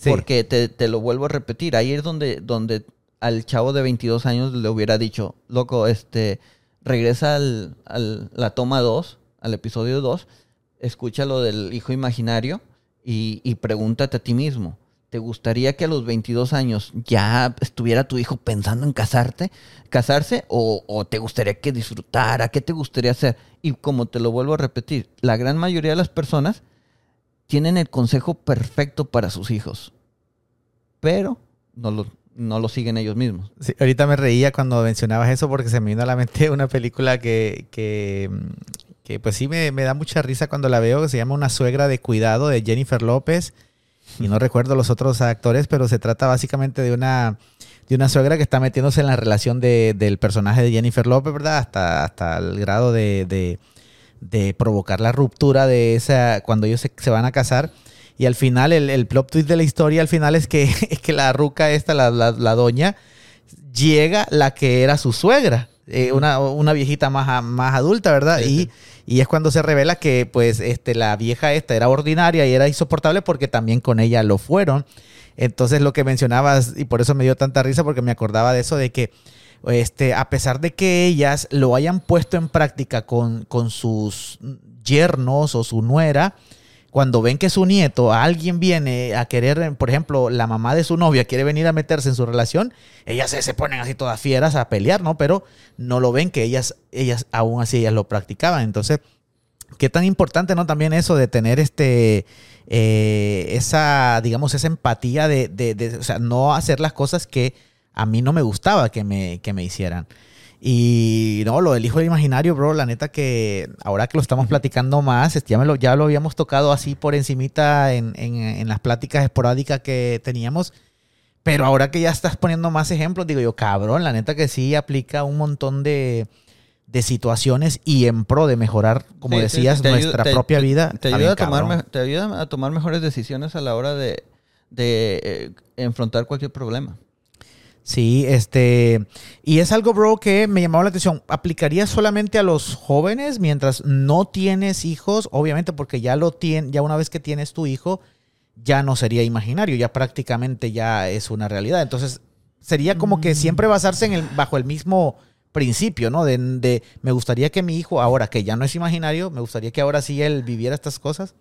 porque te, lo vuelvo a repetir. Ahí es donde, donde al chavo de 22 años le hubiera dicho, loco, este, regresa al, al la toma 2, al episodio 2, escucha lo del hijo imaginario y, pregúntate a ti mismo, ¿te gustaría que a los 22 años ya estuviera tu hijo pensando en casarte, casarse o, te gustaría que disfrutara? ¿Qué te gustaría hacer? Y como te lo vuelvo a repetir, la gran mayoría de las personas tienen el consejo perfecto para sus hijos, pero no lo, no lo siguen ellos mismos. ahorita me reía cuando mencionabas eso porque se me vino a la mente una película que, que pues sí me, da mucha risa cuando la veo, que se llama Una suegra de cuidado de Jennifer López. Y no recuerdo los otros actores, pero se trata básicamente de una, de una suegra que está metiéndose en la relación del personaje de Jennifer López, ¿verdad? Hasta, hasta el grado de, provocar la ruptura de esa, cuando ellos se, van a casar. Y al final, el, el, plot twist de la historia al final es que, es que la ruca esta, la, la doña, llega la que era su suegra. Eh, una, viejita más, más adulta, ¿verdad? Y, y, es cuando se revela que pues este, la vieja esta era ordinaria y era insoportable porque también con ella lo fueron. Entonces lo que mencionabas, y por eso me dio tanta risa porque me acordaba de eso, de que este, a pesar de que ellas lo hayan puesto en práctica con, con sus yernos o su nuera, cuando ven que su nieto, alguien viene a querer, por ejemplo, la mamá de su novia quiere venir a meterse en su relación, ellas se, ponen así todas fieras a pelear, ¿no? Pero no lo ven que ellas, ellas aún así ellas lo practicaban. Entonces, qué tan importante, ¿no? También eso de tener este, eh, esa, digamos, esa empatía de, de, de, o sea, no hacer las cosas que a mí no me gustaba que me, que me hicieran. Y no, lo del hijo imaginario, bro, la neta que ahora que lo estamos platicando más, ya, lo, ya lo habíamos tocado así por encimita en, en, las pláticas esporádicas que teníamos. Pero ahora que ya estás poniendo más ejemplos, digo yo, cabrón, la neta que sí aplica un montón de, de situaciones y en pro de mejorar, como decías, nuestra propia vida. Te, ayuda a tomar, te ayuda a tomar mejores decisiones a la hora de, de eh, enfrentar cualquier problema. Sí, este, y es algo, bro, que me llamaba la atención. ¿Aplicaría solamente a los jóvenes mientras no tienes hijos? Obviamente, porque ya lo tienes, ya una vez que tienes tu hijo, ya no sería imaginario, ya prácticamente ya es una realidad. Entonces, sería como que siempre basarse en el, bajo el mismo principio, ¿no? De, de, me gustaría que mi hijo, ahora que ya no es imaginario, me gustaría que ahora sí él viviera estas cosas.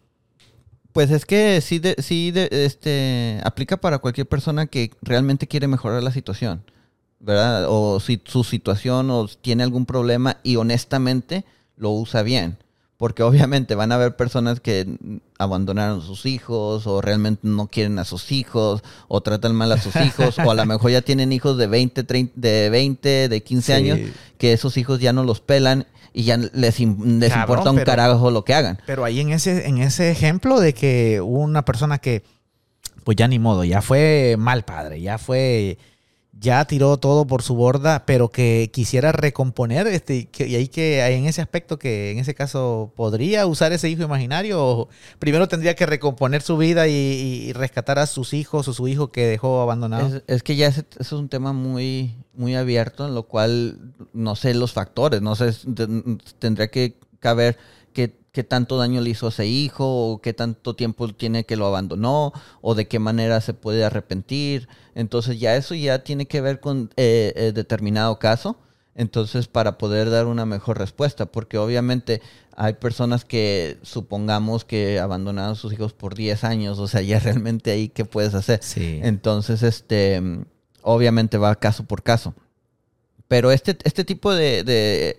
Pues es que sí, de, sí de, este, aplica para cualquier persona que realmente quiere mejorar la situación, ¿verdad? O si su situación o tiene algún problema y honestamente lo usa bien. Porque obviamente van a haber personas que abandonaron a sus hijos o realmente no quieren a sus hijos o tratan mal a sus hijos o a lo mejor ya tienen hijos de 20, 30, de 20, de 15 años que esos hijos ya no los pelan y ya les, importa un carajo lo que hagan. Pero ahí en ese, en ese ejemplo de que una persona que pues ya ni modo, ya fue mal padre, ya fue ya tiró todo por su borda, pero que quisiera recomponer, este, y ahí que en ese aspecto que en ese caso podría usar ese hijo imaginario, o primero tendría que recomponer su vida y, rescatar a sus hijos o su hijo que dejó abandonado. Es, que ya es, es, un tema muy, muy abierto, en lo cual no sé los factores, no sé, tendría que caber que qué tanto daño le hizo a ese hijo, o qué tanto tiempo tiene que lo abandonó, o de qué manera se puede arrepentir. Entonces ya eso ya tiene que ver con eh, eh, determinado caso. Entonces para poder dar una mejor respuesta, porque obviamente hay personas que supongamos que abandonaron a sus hijos por 10 años, o sea, ya realmente ahí qué puedes hacer. Entonces, este, obviamente va caso por caso. Pero este, este tipo de,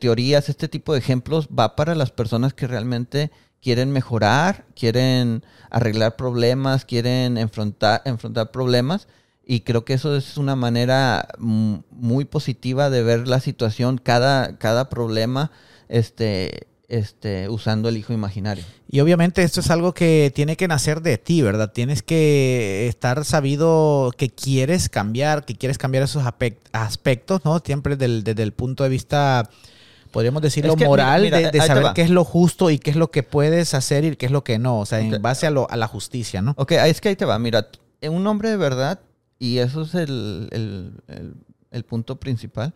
teorías, este tipo de ejemplos va para las personas que realmente quieren mejorar, quieren arreglar problemas, quieren enfrentar, enfrentar problemas. Y creo que eso es una manera muy positiva de ver la situación, cada, cada problema este, este, usando el hijo imaginario. Y obviamente esto es algo que tiene que nacer de ti, ¿verdad? Tienes que estar sabido que quieres cambiar, que quieres cambiar esos aspectos, ¿no? Siempre desde el punto de vista, podríamos decirlo, moral, de, saber qué es lo justo y qué es lo que puedes hacer y qué es lo que no, o sea, en base a, lo, a la justicia, ¿no? Ok, es que ahí te va, mira, un hombre de verdad, y eso es el, el punto principal,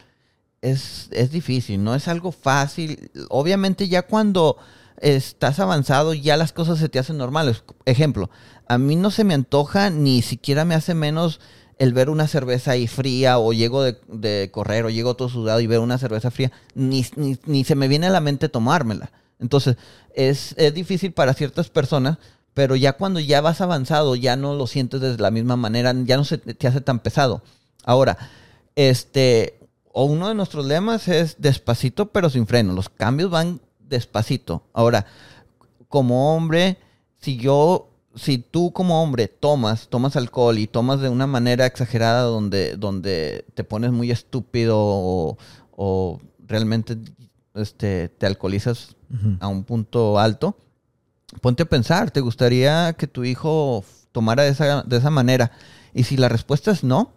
es, es difícil, no es algo fácil. Obviamente ya cuando estás avanzado ya las cosas se te hacen normales. Ejemplo, a mí no se me antoja ni siquiera me hace menos el ver una cerveza ahí fría o llego de, correr o llego todo sudado y ver una cerveza fría, ni, ni, se me viene a la mente tomármela. Entonces, es, es, difícil para ciertas personas, pero ya cuando ya vas avanzado, ya no lo sientes de la misma manera, ya no se te hace tan pesado. Ahora, este, o uno de nuestros lemas es despacito pero sin freno. Los cambios van despacito. Ahora, como hombre, si yo, si tú como hombre tomas, tomas alcohol y tomas de una manera exagerada donde, donde te pones muy estúpido o, realmente este, te alcoholizas a un punto alto, ponte a pensar, ¿te gustaría que tu hijo tomara de esa, de esa manera? Y si la respuesta es no,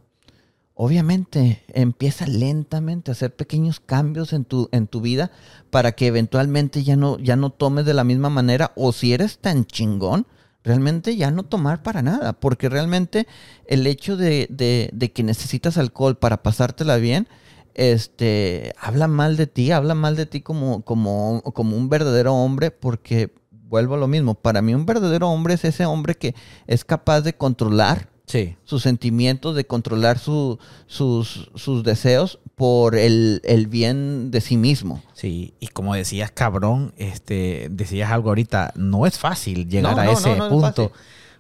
obviamente empieza lentamente a hacer pequeños cambios en tu, en tu vida para que eventualmente ya no, ya no tomes de la misma manera o si eres tan chingón, realmente ya no tomar para nada, porque realmente el hecho de, de, que necesitas alcohol para pasártela bien, este, habla mal de ti, habla mal de ti como, como, como un verdadero hombre, porque vuelvo a lo mismo, para mí un verdadero hombre es ese hombre que es capaz de controlar sus sentimientos, de controlar sus, sus, deseos por el, bien de sí mismo. Sí, y como decías, cabrón, este, decías algo ahorita, no es fácil llegar a ese punto.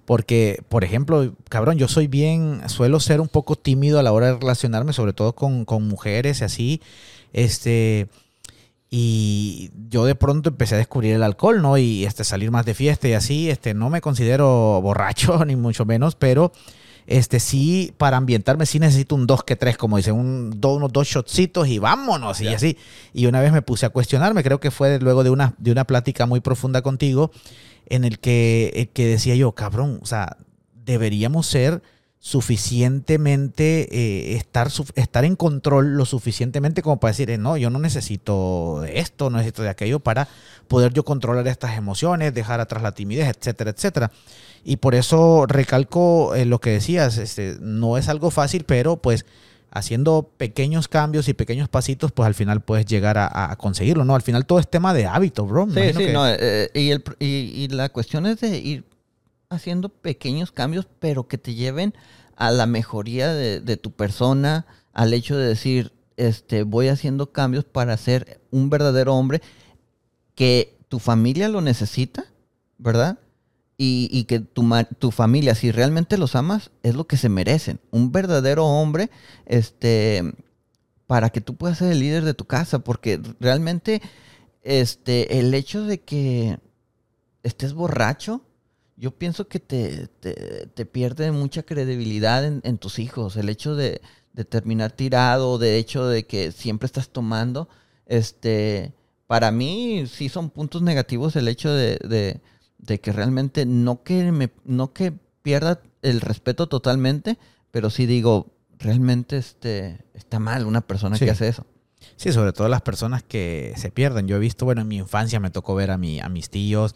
Porque, por ejemplo, cabrón, yo soy bien, suelo ser un poco tímido a la hora de relacionarme, sobre todo con, con mujeres y así. Este, y yo de pronto empecé a descubrir el alcohol, ¿no? Y este, salir más de fiesta y así. Este, no me considero borracho, ni mucho menos, pero este sí, para ambientarme sí necesito un dos que tres, como dicen, un, unos dos shotcitos y vámonos, y así. Y una vez me puse a cuestionarme, creo que fue luego de una, de una plática muy profunda contigo, en el que, el que decía yo, cabrón, o sea, deberíamos ser suficientemente, eh, estar, estar en control lo suficientemente como para decir, eh, no, yo no necesito esto, no necesito de aquello para poder yo controlar estas emociones, dejar atrás la timidez, etcétera, etcétera. Y por eso recalco eh, lo que decías, este, no es algo fácil, pero pues haciendo pequeños cambios y pequeños pasitos, pues al final puedes llegar a, conseguirlo, ¿no? Al final todo es tema de hábito, bro. sí, sí, no, y, el, y, y la cuestión es de ir haciendo pequeños cambios, pero que te lleven a la mejoría de, de tu persona, al hecho de decir, este, voy haciendo cambios para ser un verdadero hombre que tu familia lo necesita, ¿verdad? Y, y que tu, tu familia, si realmente los amas, es lo que se merecen. Un verdadero hombre, este, para que tú puedas ser el líder de tu casa, porque realmente, este, el hecho de que estés borracho, yo pienso que te, te, pierde mucha credibilidad en, tus hijos. El hecho de, de terminar tirado, de hecho de que siempre estás tomando, este, para mí sí son puntos negativos el hecho de- de que realmente no que me, no que pierda el respeto totalmente, pero sí digo, realmente este, está mal una persona Sí. que hace eso. Sí, sobre todo las personas que se pierden. Yo he visto, bueno, en mi infancia me tocó ver a, mi, a mis tíos.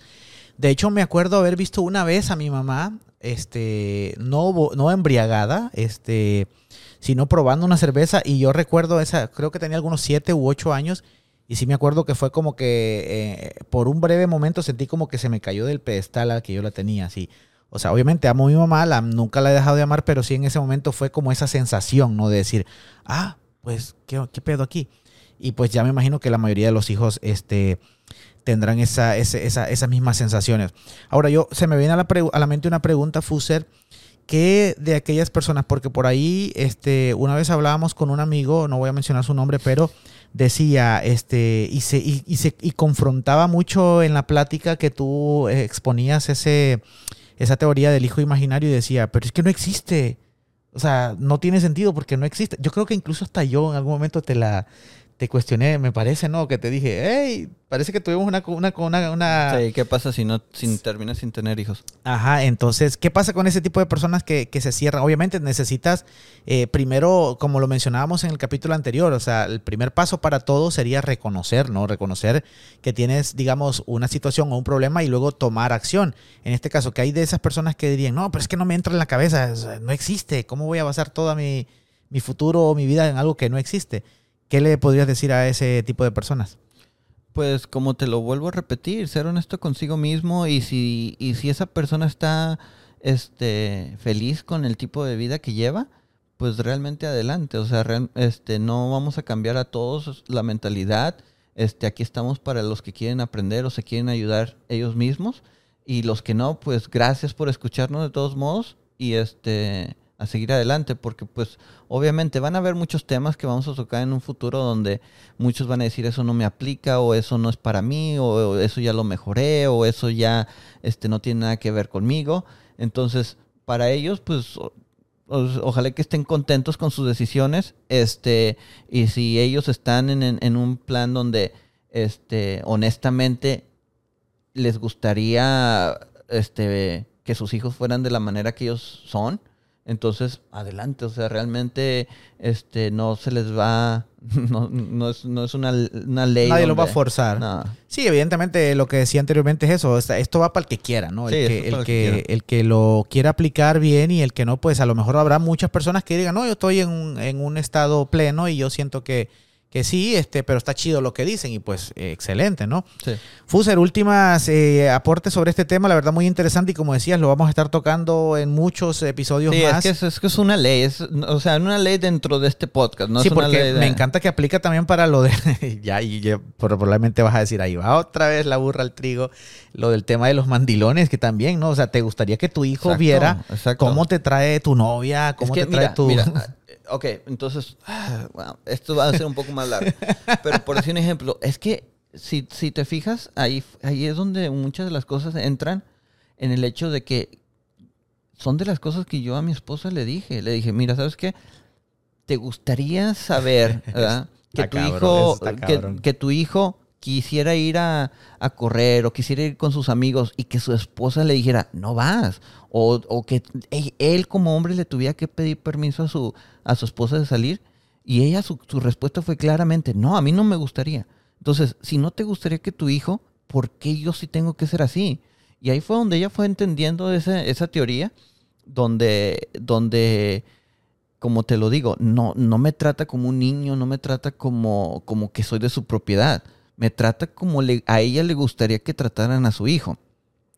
De hecho, me acuerdo haber visto una vez a mi mamá, este, no, no embriagada, este, sino probando una cerveza. Y yo recuerdo esa, creo que tenía algunos siete u ocho años. Y sí me acuerdo que fue como que eh, por un breve momento sentí como que se me cayó del pedestal al que yo la tenía, así. O sea, obviamente amo a mi mamá, nunca la he dejado de amar, pero sí en ese momento fue como esa sensación, ¿no? De decir, ah, pues, ¿qué, qué pedo aquí? Y pues ya me imagino que la mayoría de los hijos este, tendrán esa, esas mismas sensaciones. Ahora, yo se me viene a la, a la mente una pregunta, Fuser, que de aquellas personas, porque por ahí este, una vez hablábamos con un amigo, no voy a mencionar su nombre, pero decía, este, y se, y, y se y confrontaba mucho en la plática que tú eh, exponías ese, esa teoría del hijo imaginario y decía, pero es que no existe. O sea, no tiene sentido porque no existe. Yo creo que incluso hasta yo en algún momento te la te cuestioné, me parece, ¿no? Que te dije, hey, parece que tuvimos una, una, una, una- Sí, ¿Qué pasa si no si terminas sin tener hijos? Ajá, entonces, ¿qué pasa con ese tipo de personas que, que se cierran? Obviamente necesitas, eh, primero, como lo mencionábamos en el capítulo anterior, o sea, el primer paso para todo sería reconocer, ¿no? Reconocer que tienes, digamos, una situación o un problema y luego tomar acción. En este caso, que hay de esas personas que dirían, no, pero es que no me entra en la cabeza, no existe, ¿cómo voy a basar toda mi, mi futuro o mi vida en algo que no existe? ¿Qué le podrías decir a ese tipo de personas? Pues como te lo vuelvo a repetir, ser honesto consigo mismo y si, y si esa persona está este, feliz con el tipo de vida que lleva, pues realmente adelante. O sea, este, no vamos a cambiar a todos la mentalidad. Este, aquí estamos para los que quieren aprender o se quieren ayudar ellos mismos. Y los que no, pues gracias por escucharnos de todos modos y este a seguir adelante porque pues obviamente van a haber muchos temas que vamos a tocar en un futuro donde muchos van a decir eso no me aplica o eso no es para mí o, eso ya lo mejoré o eso ya este no tiene nada que ver conmigo entonces para ellos pues ojalá que estén contentos con sus decisiones este y si ellos están en, en- en un plan donde este honestamente les gustaría este que sus hijos fueran de la manera que ellos son entonces adelante o sea realmente este no se les va no, no es, no es una, una ley Nadie lo va a forzar. no. Sí, evidentemente lo que decía anteriormente es eso. Esto va para el que quiera, ¿no? El, Sí, que, el, que, que el que lo quiera aplicar bien y el que no, pues a lo mejor habrá muchas personas que digan, no, yo estoy en un, en un estado pleno y yo siento que, que sí, este, pero está chido lo que dicen y pues eh, excelente, ¿no? Sí. Fuser, últimas eh, aportes sobre este tema, la verdad muy interesante y como decías, lo vamos a estar tocando en muchos episodios Sí, más. es que es, es que es una ley, es, o sea, una ley dentro de este podcast, no sí, es una porque ley de- me encanta que aplica también para lo de. ya, y ya, probablemente vas a decir, ahí va otra vez la burra al trigo. Lo del tema de los mandilones, que también, ¿no? O sea, te gustaría que tu hijo Exacto, viera exacto. cómo te trae tu novia, Es cómo que, te trae mira, tu. mira, ok, entonces, bueno, esto va a ser un poco más largo. Pero por decir un ejemplo, es que si, si te fijas, ahí, ahí es donde muchas de las cosas entran en el hecho de que son de las cosas que yo a mi esposa le dije. Le dije, mira, ¿sabes qué? ¿Te gustaría saber, ¿verdad? que tu cabrón, hijo, que tu hijo quisiera ir a, a correr o quisiera ir con sus amigos y que su esposa le dijera, no vas. O, o que él, como hombre le tuviera que pedir permiso a su, a su esposa de salir. Y ella, su, su respuesta fue claramente, no, a mí no me gustaría. Entonces, si no te gustaría que tu hijo, ¿por qué yo sí tengo que ser así? Y ahí fue donde ella fue entendiendo esa, esa teoría, donde, donde, como te lo digo, no, no me trata como un niño, no me trata como, como que soy de su propiedad. Me trata como le, a ella le gustaría que trataran a su hijo.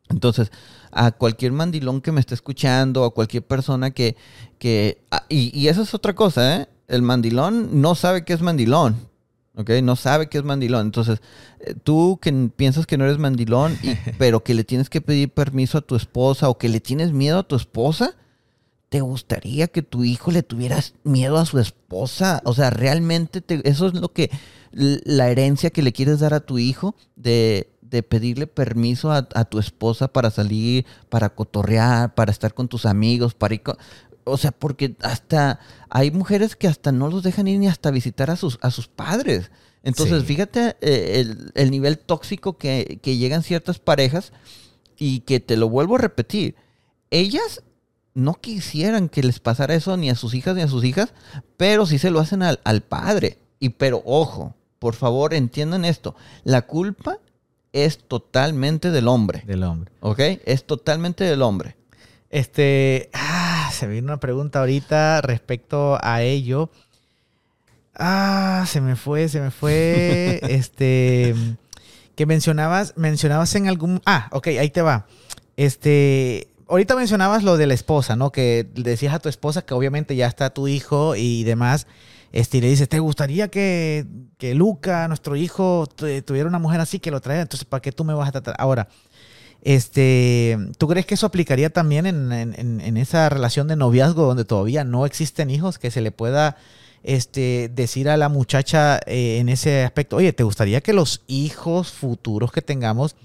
Entonces, a cualquier mandilón que me esté escuchando, a cualquier persona que... que ah, y, y eso es otra cosa, ¿eh? El mandilón no sabe qué es mandilón. ¿ok? No sabe qué es mandilón. Entonces, eh, tú que piensas que no eres mandilón, y, pero que le tienes que pedir permiso a tu esposa o que le tienes miedo a tu esposa, ¿te gustaría que tu hijo le tuvieras miedo a su esposa? O sea, realmente te- eso es lo que, la herencia que le quieres dar a tu hijo de, de pedirle permiso a, a tu esposa para salir, para cotorrear, para estar con tus amigos, para ir con- O sea, porque hasta hay mujeres que hasta no los dejan ir ni hasta visitar a sus, a sus padres. Entonces, Sí. fíjate eh, el, el nivel tóxico que, que llegan ciertas parejas y que te lo vuelvo a repetir. Ellas no quisieran que les pasara eso ni a sus hijas ni a sus hijas, pero sí se lo hacen al, al padre. Y pero ojo, por favor entiendan esto. La culpa es totalmente del hombre. Del hombre. ¿Ok? Es totalmente del hombre. Este, ah, se me vino una pregunta ahorita respecto a ello. Ah, se me fue, se me fue. este, que mencionabas, mencionabas en algún, ah, ok, ahí te va. Este, ahorita mencionabas lo de la esposa, ¿no? Que decías a tu esposa que obviamente ya está tu hijo y demás. Este, y le dices, ¿te gustaría que, que Luca, nuestro hijo, tu- tuviera una mujer así que lo traiga? Entonces, ¿para qué tú me vas a tratar? Ahora, este, ¿tú crees que eso aplicaría también en- en esa relación de noviazgo donde todavía no existen hijos? Que se le pueda este, decir a la muchacha eh, en ese aspecto, oye, ¿te gustaría que los hijos futuros que tengamos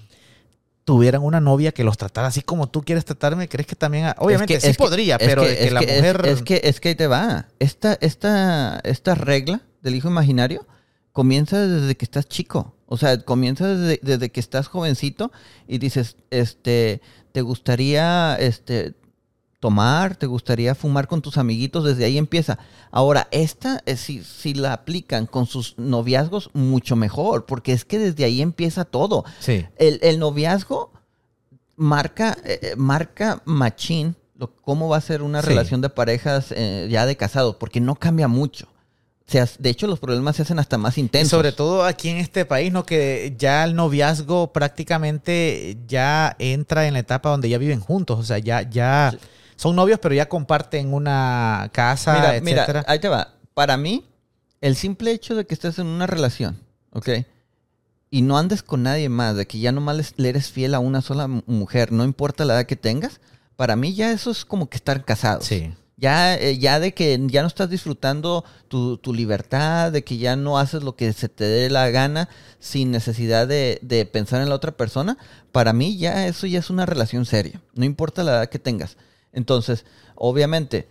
tuvieran una novia que los tratara así como tú quieres tratarme? ¿Crees que también? ha- Obviamente Es que- sí es que- podría, es pero que- de que es la es- mujer... Es, que, es que ahí te va. Esta, esta, esta regla del hijo imaginario comienza desde que estás chico. O sea, comienza desde, desde que estás jovencito y dices, este, ¿te gustaría este, tomar? ¿Te gustaría fumar con tus amiguitos? Desde ahí empieza. Ahora, esta, eh, si, si la aplican con sus noviazgos, mucho mejor, porque es que desde ahí empieza todo. Sí. El, el noviazgo marca, eh, eh, marca machín lo, cómo va a ser una Sí. relación de parejas eh, ya de casados, porque no cambia mucho. O sea, de hecho, los problemas se hacen hasta más Y intensos. sobre todo aquí en este país, ¿no? Que ya el noviazgo prácticamente ya entra en la etapa donde ya viven juntos. O sea, ya, ya son novios, pero ya comparten una casa, mira, etcétera. mira, ahí te va. Para mí, el simple hecho de que estés en una relación, ¿ok? Y no andes con nadie más, de que ya nomás le eres fiel a una sola mu- mujer, no importa la edad que tengas, para mí ya eso es como que estar casados. Sí. Ya, eh, ya de que ya no estás disfrutando tu, tu libertad, de que ya no haces lo que se te dé la gana sin necesidad de, de pensar en la otra persona, para mí ya eso ya es una relación seria, no importa la edad que tengas. Entonces, obviamente,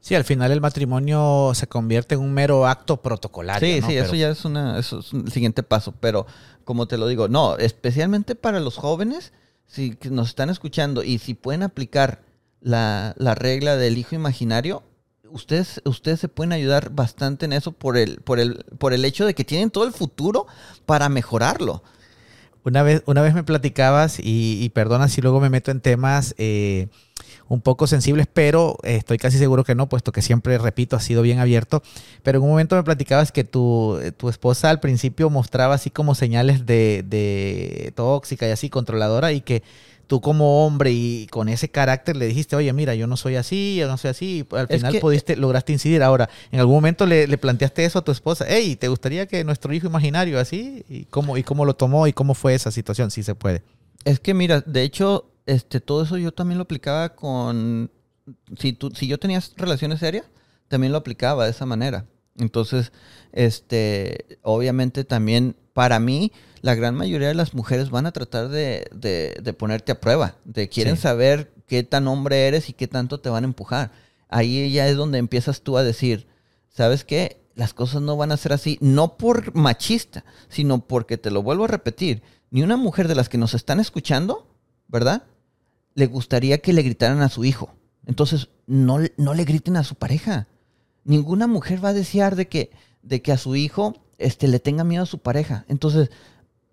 Sí, al final el matrimonio se convierte en un mero acto protocolario. sí, ¿no? sí, Pero- eso ya es, una, eso es un siguiente paso, pero como te lo digo, no, especialmente para los jóvenes, si que nos están escuchando y si pueden aplicar la, la regla del hijo imaginario, ustedes, ustedes se pueden ayudar bastante en eso por el, por, el, por el hecho de que tienen todo el futuro para mejorarlo. Una vez, una vez me platicabas, y, y perdona si luego me meto en temas eh, un poco sensibles, pero eh, estoy casi seguro que no, puesto que siempre, repito, ha sido bien abierto. Pero en un momento me platicabas que tu, eh, tu esposa al principio mostraba así como señales de, de tóxica y así, controladora, y que tú como hombre y con ese carácter le dijiste, oye, mira, yo no soy así, yo no soy así, y al Es final que- pudiste, lograste incidir. Ahora, ¿en algún momento le, le planteaste eso a tu esposa? Hey, ¿te gustaría que nuestro hijo imaginario así? ¿Y cómo, ¿Y cómo lo tomó y cómo fue esa situación? Si se puede. Es que mira, de hecho, este, todo eso yo también lo aplicaba con, si tú, si yo tenía relaciones serias, también lo aplicaba de esa manera. Entonces, este, obviamente también para mí, la gran mayoría de las mujeres van a tratar de, de- de ponerte a prueba, de quieren Sí. saber qué tan hombre eres y qué tanto te van a empujar. Ahí ya es donde empiezas tú a decir, ¿sabes qué? Las cosas no van a ser así, no por machista, sino porque te lo vuelvo a repetir, ni una mujer de las que nos están escuchando, ¿verdad? Le gustaría que le gritaran a su hijo. Entonces, no, no le griten a su pareja. Ninguna mujer va a desear de que, de que a su hijo este, le tenga miedo a su pareja. Entonces,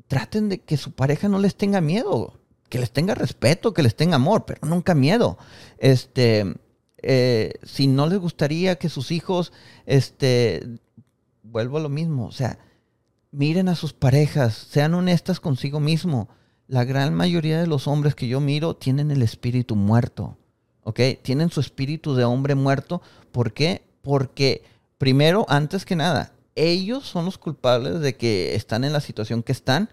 traten de que su pareja no les tenga miedo, que les tenga respeto, que les tenga amor, pero nunca miedo. Este, eh, si no les gustaría que sus hijos, este, vuelvo a lo mismo, o sea, miren a sus parejas, sean honestas consigo mismo. La gran mayoría de los hombres que yo miro tienen el espíritu muerto, ¿ok? Tienen su espíritu de hombre muerto. ¿Por qué? Porque, primero, antes que nada, ellos son los culpables de que están en la situación que están,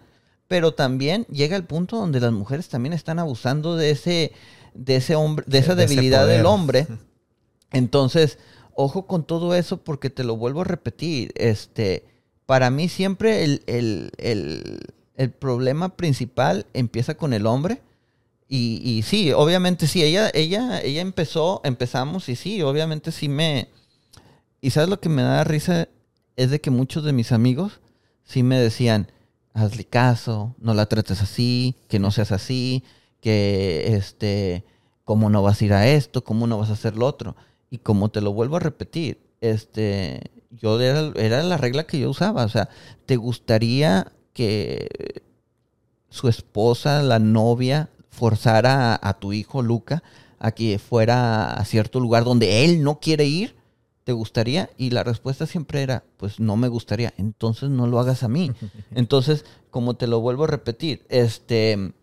pero también llega el punto donde las mujeres también están abusando de ese, de ese hombre, de esa debilidad del hombre. Entonces, ojo con todo eso porque te lo vuelvo a repetir. Este, para mí siempre el, el, problema principal empieza con el hombre. Y, y, sí, obviamente sí, ella, ella, ella empezó, empezamos y sí, obviamente sí me... Y sabes lo que me da risa es de que muchos de mis amigos sí me decían, hazle caso, no la trates así, que no seas así, que este, cómo no vas a ir a esto, cómo no vas a hacer lo otro. Y como te lo vuelvo a repetir, este, yo era, era la regla que yo usaba. O sea, ¿te gustaría que su esposa, la novia, forzara a, a, tu hijo Luca a que fuera a cierto lugar donde él no quiere ir? ¿Te gustaría? Y la respuesta siempre era, pues no me gustaría. Entonces no lo hagas a mí. Entonces, como te lo vuelvo a repetir, este,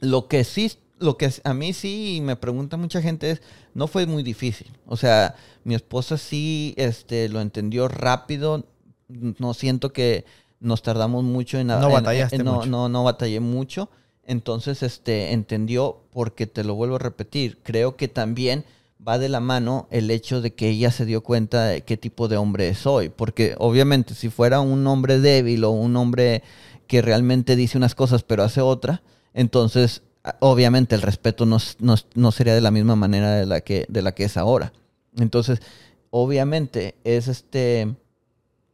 lo que sí lo que a mí sí me pregunta mucha gente es, no fue muy difícil. O sea, mi esposa sí este, lo entendió rápido. No siento que nos tardamos mucho en... No batallaste no, mucho. No, no batallé mucho. Entonces, este, entendió porque te lo vuelvo a repetir. Creo que también va de la mano el hecho de que ella se dio cuenta de qué tipo de hombre soy. Porque obviamente si fuera un hombre débil o un hombre que realmente dice unas cosas pero hace otra, entonces obviamente el respeto no, sería de la misma manera de la, que, de la que es ahora. Entonces, obviamente es este...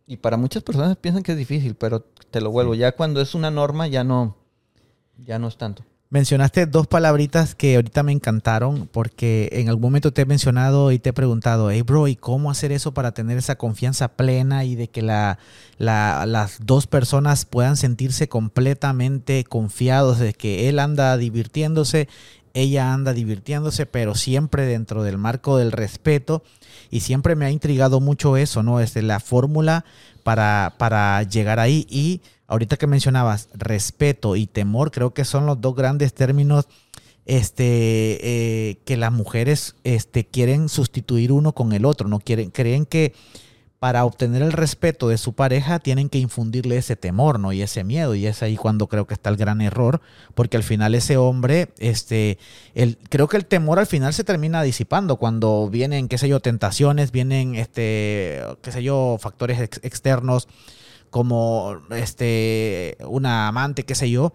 Y para muchas personas piensan que es difícil, pero te lo vuelvo, ya cuando es una norma ya no, ya no es tanto. Mencionaste dos palabritas que ahorita me encantaron porque en algún momento te he mencionado y te he preguntado, hey bro, ¿y cómo hacer eso para tener esa confianza plena y de que la, las dos personas puedan sentirse completamente confiados de que él anda divirtiéndose, ella anda divirtiéndose, pero siempre dentro del marco del respeto? Y siempre me ha intrigado mucho eso, ¿no? Es la fórmula para, para llegar ahí y ahorita que mencionabas respeto y temor, creo que son los dos grandes términos este, eh, que las mujeres este, quieren sustituir uno con el otro, no quieren, creen que para obtener el respeto de su pareja tienen que infundirle ese temor, ¿no? Y ese miedo. Y es ahí cuando creo que está el gran error, porque al final ese hombre, este, el, creo que el temor al final se termina disipando cuando vienen, qué sé yo, tentaciones, vienen, este, qué sé yo, factores externos como este, una amante, qué sé yo,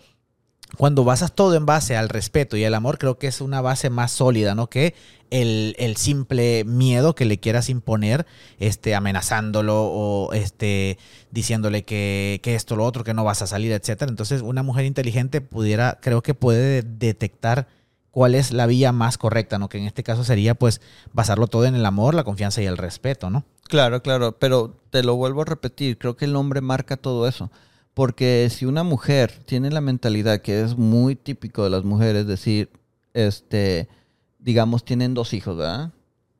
cuando basas todo en base al respeto y el amor, creo que es una base más sólida, ¿no? Que el, simple miedo que le quieras imponer, este, amenazándolo o este, diciéndole que, que esto, lo otro, que no vas a salir, etc. Entonces, una mujer inteligente pudiera, creo que puede detectar cuál es la vía más correcta, ¿no? Que en este caso sería, pues, basarlo todo en el amor, la confianza y el respeto, ¿no? Claro, claro, pero te lo vuelvo a repetir, creo que el hombre marca todo eso. Porque si una mujer tiene la mentalidad que es muy típico de las mujeres, decir, este, digamos, tienen dos hijos, ¿verdad?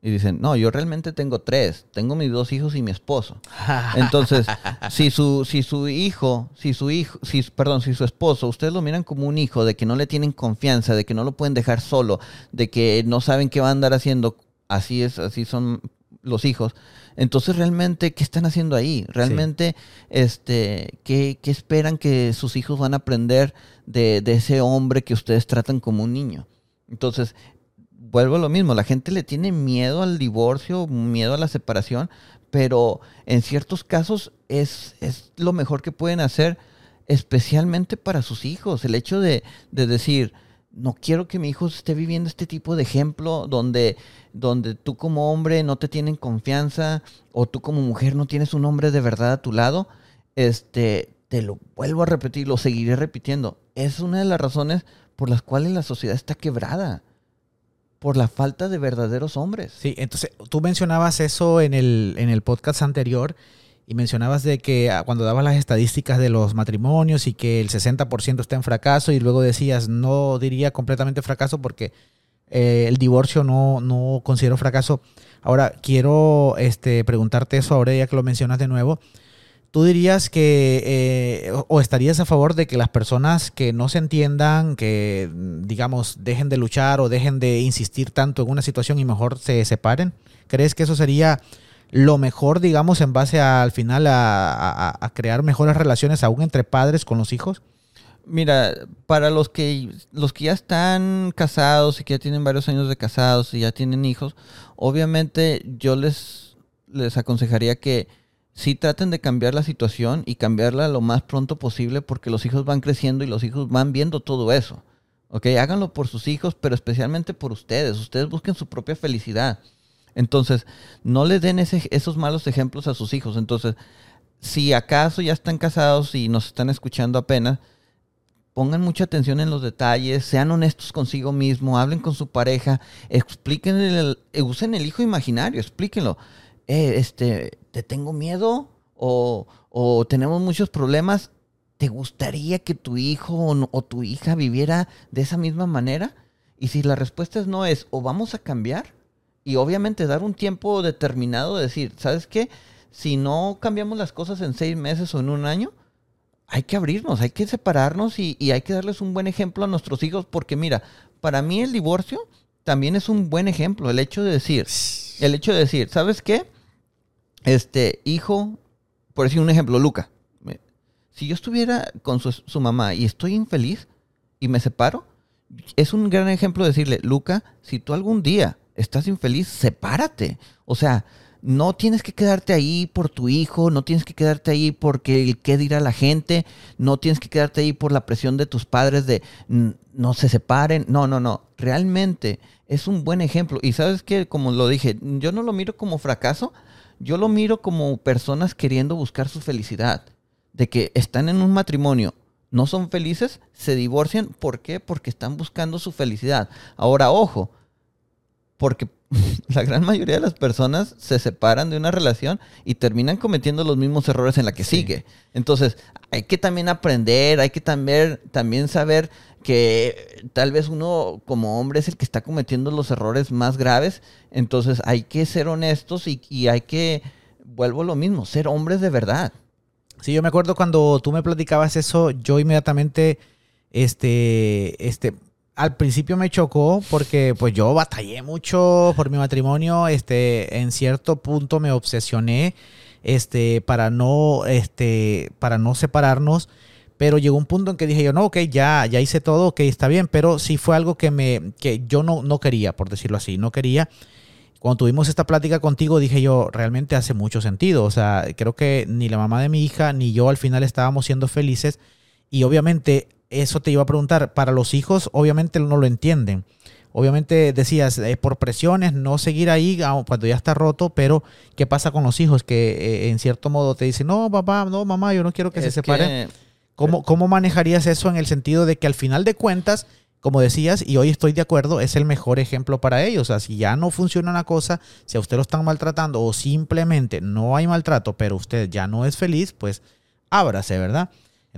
Y dicen, no, yo realmente tengo tres, tengo mis dos hijos y mi esposo. Entonces, si su, si su hijo, si su hijo, si, perdón, si su esposo, ustedes lo miran como un hijo, de que no le tienen confianza, de que no lo pueden dejar solo, de que no saben qué va a andar haciendo, así es, así son los hijos. Entonces, realmente, ¿qué están haciendo ahí? Realmente, este, ¿qué, esperan que sus hijos van a aprender de, de, ese hombre que ustedes tratan como un niño? Entonces, vuelvo a lo mismo, la gente le tiene miedo al divorcio, miedo a la separación, pero en ciertos casos es, es lo mejor que pueden hacer, especialmente para sus hijos. El hecho de, de decir, no quiero que mi hijo esté viviendo este tipo de ejemplo donde, donde tú como hombre no te tienen confianza o tú como mujer no tienes un hombre de verdad a tu lado, este, te lo vuelvo a repetir, lo seguiré repitiendo. Es una de las razones por las cuales la sociedad está quebrada. Por la falta de verdaderos hombres. Sí, entonces tú mencionabas eso en el, en el podcast anterior y mencionabas de que ah, cuando dabas las estadísticas de los matrimonios y que el 60% está en fracaso y luego decías, no diría completamente fracaso porque eh, el divorcio no, no considero fracaso. Ahora, quiero este, preguntarte eso ahora ya que lo mencionas de nuevo. ¿Tú dirías que, eh, o estarías a favor de que las personas que no se entiendan, que digamos dejen de luchar o dejen de insistir tanto en una situación y mejor se separen? ¿Crees que eso sería lo mejor, digamos, en base al final a, crear mejores relaciones aún entre padres con los hijos? Mira, para los que los que ya están casados y que ya tienen varios años de casados y ya tienen hijos, obviamente yo les les aconsejaría que sí traten de cambiar la situación y cambiarla lo más pronto posible porque los hijos van creciendo y los hijos van viendo todo eso. ¿Ok? Háganlo por sus hijos, pero especialmente por ustedes. Ustedes busquen su propia felicidad. Entonces, no le den esos malos ejemplos a sus hijos. Entonces, si acaso ya están casados y nos están escuchando apenas, pongan mucha atención en los detalles, sean honestos consigo mismo, hablen con su pareja, expliquen, el, usen el hijo imaginario, explíquenlo. Eh, este, te tengo miedo o, tenemos muchos problemas, ¿te gustaría que tu hijo o, tu hija viviera de esa misma manera? Y si la respuesta es no es, o vamos a cambiar, y obviamente dar un tiempo determinado de decir, ¿sabes qué? Si no cambiamos las cosas en seis meses o en un año, hay que abrirnos, hay que separarnos y, y, hay que darles un buen ejemplo a nuestros hijos, porque mira, para mí el divorcio también es un buen ejemplo, el hecho de decir, el hecho de decir, ¿sabes qué? este hijo, por decir un ejemplo, Luca, si yo estuviera con su, mamá y estoy infeliz y me separo, es un gran ejemplo decirle, Luca, si tú algún día estás infeliz, sepárate. O sea, no tienes que quedarte ahí por tu hijo, no tienes que quedarte ahí porque el qué dirá la gente, no tienes que quedarte ahí por la presión de tus padres de no se separen. No, no, no. Realmente es un buen ejemplo. Y sabes que, como lo dije, yo no lo miro como fracaso, yo lo miro como personas queriendo buscar su felicidad. De que están en un matrimonio, no son felices, se divorcian. ¿Por qué? Porque están buscando su felicidad. Ahora, ojo, porque la gran mayoría de las personas se separan de una relación y terminan cometiendo los mismos errores en la que sigue. Entonces, hay que también aprender, hay que también, también saber que tal vez uno como hombre es el que está cometiendo los errores más graves, entonces hay que ser honestos y, hay que, vuelvo a lo mismo, ser hombres de verdad. Sí, yo me acuerdo cuando tú me platicabas eso, yo inmediatamente, este, este, al principio me chocó porque pues yo batallé mucho por mi matrimonio, este, en cierto punto me obsesioné, este, para no, este, para no separarnos pero llegó un punto en que dije yo, no, ok, ya, ya hice todo, ok, está bien, pero sí fue algo que, me, que yo no, no quería, por decirlo así, no quería. Cuando tuvimos esta plática contigo, dije yo, realmente hace mucho sentido. O sea, creo que ni la mamá de mi hija ni yo al final estábamos siendo felices. Y obviamente, eso te iba a preguntar, para los hijos, obviamente no lo entienden. Obviamente decías, eh, por presiones, no seguir ahí cuando ya está roto, pero ¿qué pasa con los hijos que eh, en cierto modo te dicen, no, papá, no, mamá, yo no quiero que se separen? ¿Cómo, manejarías eso en el sentido de que al final de cuentas, como decías, y hoy estoy de acuerdo, es el mejor ejemplo para ellos? O sea, si ya no funciona una cosa, si a usted lo están maltratando o simplemente no hay maltrato, pero usted ya no es feliz, pues ábrase, ¿verdad?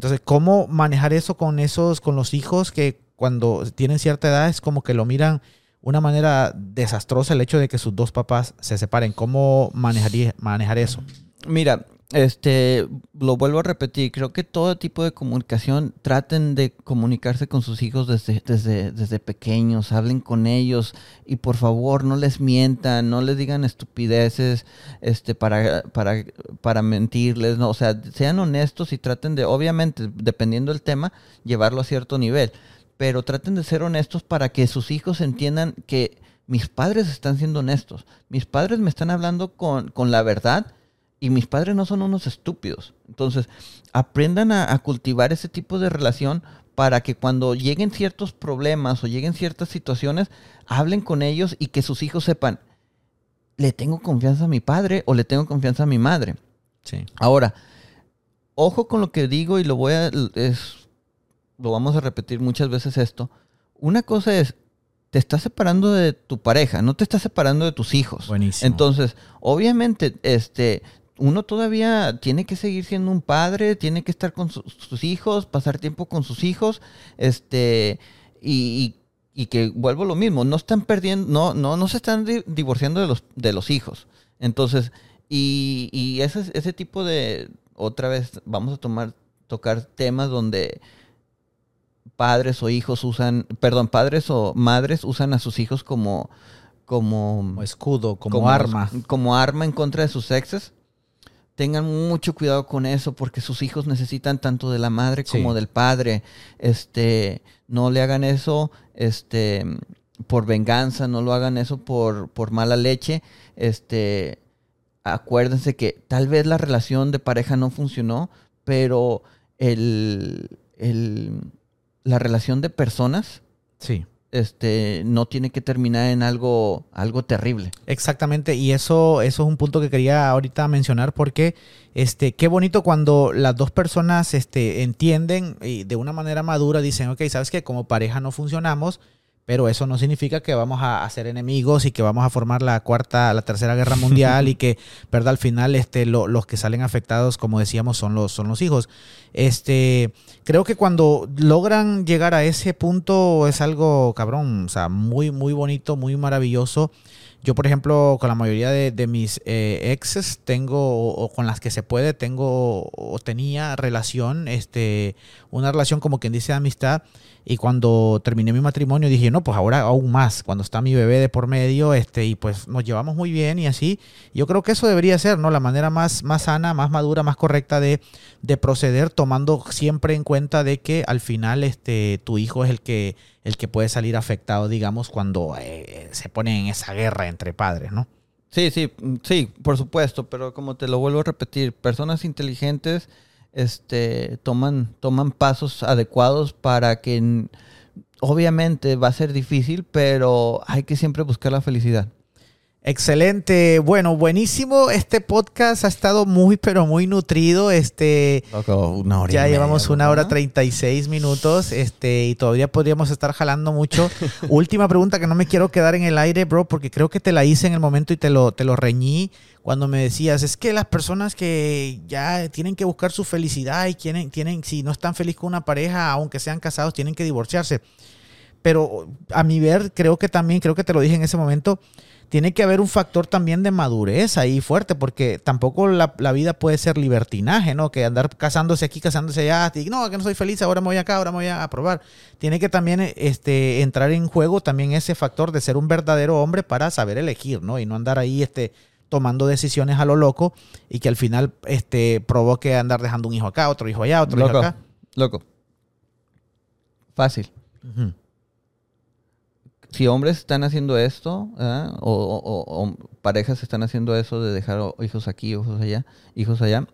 Entonces, ¿cómo manejar eso con esos, con los hijos que cuando tienen cierta edad es como que lo miran una manera desastrosa el hecho de que sus dos papás se separen? ¿Cómo manejaría, manejar eso? Mira, este, lo vuelvo a repetir, creo que todo tipo de comunicación traten de comunicarse con sus hijos desde, desde, desde pequeños, hablen con ellos y por favor no les mientan, no les digan estupideces este, para, para, para mentirles, no, o sea, sean honestos y traten de, obviamente, dependiendo del tema, llevarlo a cierto nivel, pero traten de ser honestos para que sus hijos entiendan que mis padres están siendo honestos, mis padres me están hablando con, con la verdad y mis padres no son unos estúpidos. Entonces, aprendan a, cultivar ese tipo de relación para que cuando lleguen ciertos problemas o lleguen ciertas situaciones, hablen con ellos y que sus hijos sepan, le tengo confianza a mi padre o le tengo confianza a mi madre. Sí. Ahora, ojo con lo que digo y lo voy a es lo vamos a repetir muchas veces esto. Una cosa es te estás separando de tu pareja, no te estás separando de tus hijos. Buenísimo. Entonces, obviamente, este, uno todavía tiene que seguir siendo un padre, tiene que estar con sus hijos, pasar tiempo con sus hijos, este, y, que vuelvo lo mismo, no están perdiendo, no, no, no se están divorciando de los, de los hijos. Entonces, y, ese, ese tipo de, otra vez vamos a tomar, tocar temas donde padres o hijos usan, perdón, padres o madres usan a sus hijos como, como, como escudo, como, arma. Como arma en contra de sus exes. Tengan mucho cuidado con eso porque sus hijos necesitan tanto de la madre como del padre. Este, no le hagan eso, este, por venganza, no lo hagan eso por, por mala leche. Este, acuérdense que tal vez la relación de pareja no funcionó, pero el, la relación de personas sí. Este, no tiene que terminar en algo, algo terrible. Exactamente, y eso, eso es un punto que quería ahorita mencionar porque este, qué bonito cuando las dos personas este, entienden y de una manera madura dicen, ok, sabes que como pareja no funcionamos, pero eso no significa que vamos a, ser enemigos y que vamos a formar la cuarta, la tercera guerra mundial y que, ¿verdad? Al final, este, los que salen afectados, como decíamos, son los, son los hijos. Este, creo que cuando logran llegar a ese punto es algo, cabrón, o sea, muy, muy bonito, muy maravilloso. Yo, por ejemplo, con la mayoría de, mis eh, exes tengo, o, con las que se puede, tengo o tenía relación, este, una relación como quien dice de amistad. Y cuando terminé mi matrimonio dije, no, pues ahora aún más, cuando está mi bebé de por medio, este, y pues nos llevamos muy bien y así. Yo creo que eso debería ser, ¿no? La manera más, más sana, más madura, más correcta de, de proceder, tomando siempre en cuenta de que al final este, tu hijo es el que, el que puede salir afectado, digamos, cuando eh, se pone en esa guerra entre padres, ¿no? Sí, sí, sí, por supuesto, pero como te lo vuelvo a repetir, personas inteligentes este, toman, toman pasos adecuados para que obviamente va a ser difícil, pero hay que siempre buscar la felicidad. Excelente, bueno, buenísimo. Este podcast ha estado muy, pero muy nutrido. Este, ya llevamos una hora treinta y seis minutos, este, y todavía podríamos estar jalando mucho. Última pregunta que no me quiero quedar en el aire, bro, porque creo que te la hice en el momento y te lo, te lo reñí cuando me decías, es que las personas que ya tienen que buscar su felicidad y tienen, tienen, si no están felices con una pareja, aunque sean casados, tienen que divorciarse. Pero a mi ver, creo que también, creo que te lo dije en ese momento, tiene que haber un factor también de madurez ahí fuerte, porque tampoco la, vida puede ser libertinaje, ¿no? Que andar casándose aquí, casándose allá, y, no, que no soy feliz, ahora me voy acá, ahora me voy a probar. Tiene que también este, entrar en juego también ese factor de ser un verdadero hombre para saber elegir, ¿no? Y no andar ahí este, tomando decisiones a lo loco y que al final este, provoque andar dejando un hijo acá, otro hijo allá, otro hijo acá. Loco. Fácil si hombres están haciendo esto, o, parejas están haciendo eso de dejar hijos aquí, hijos allá, hijos allá,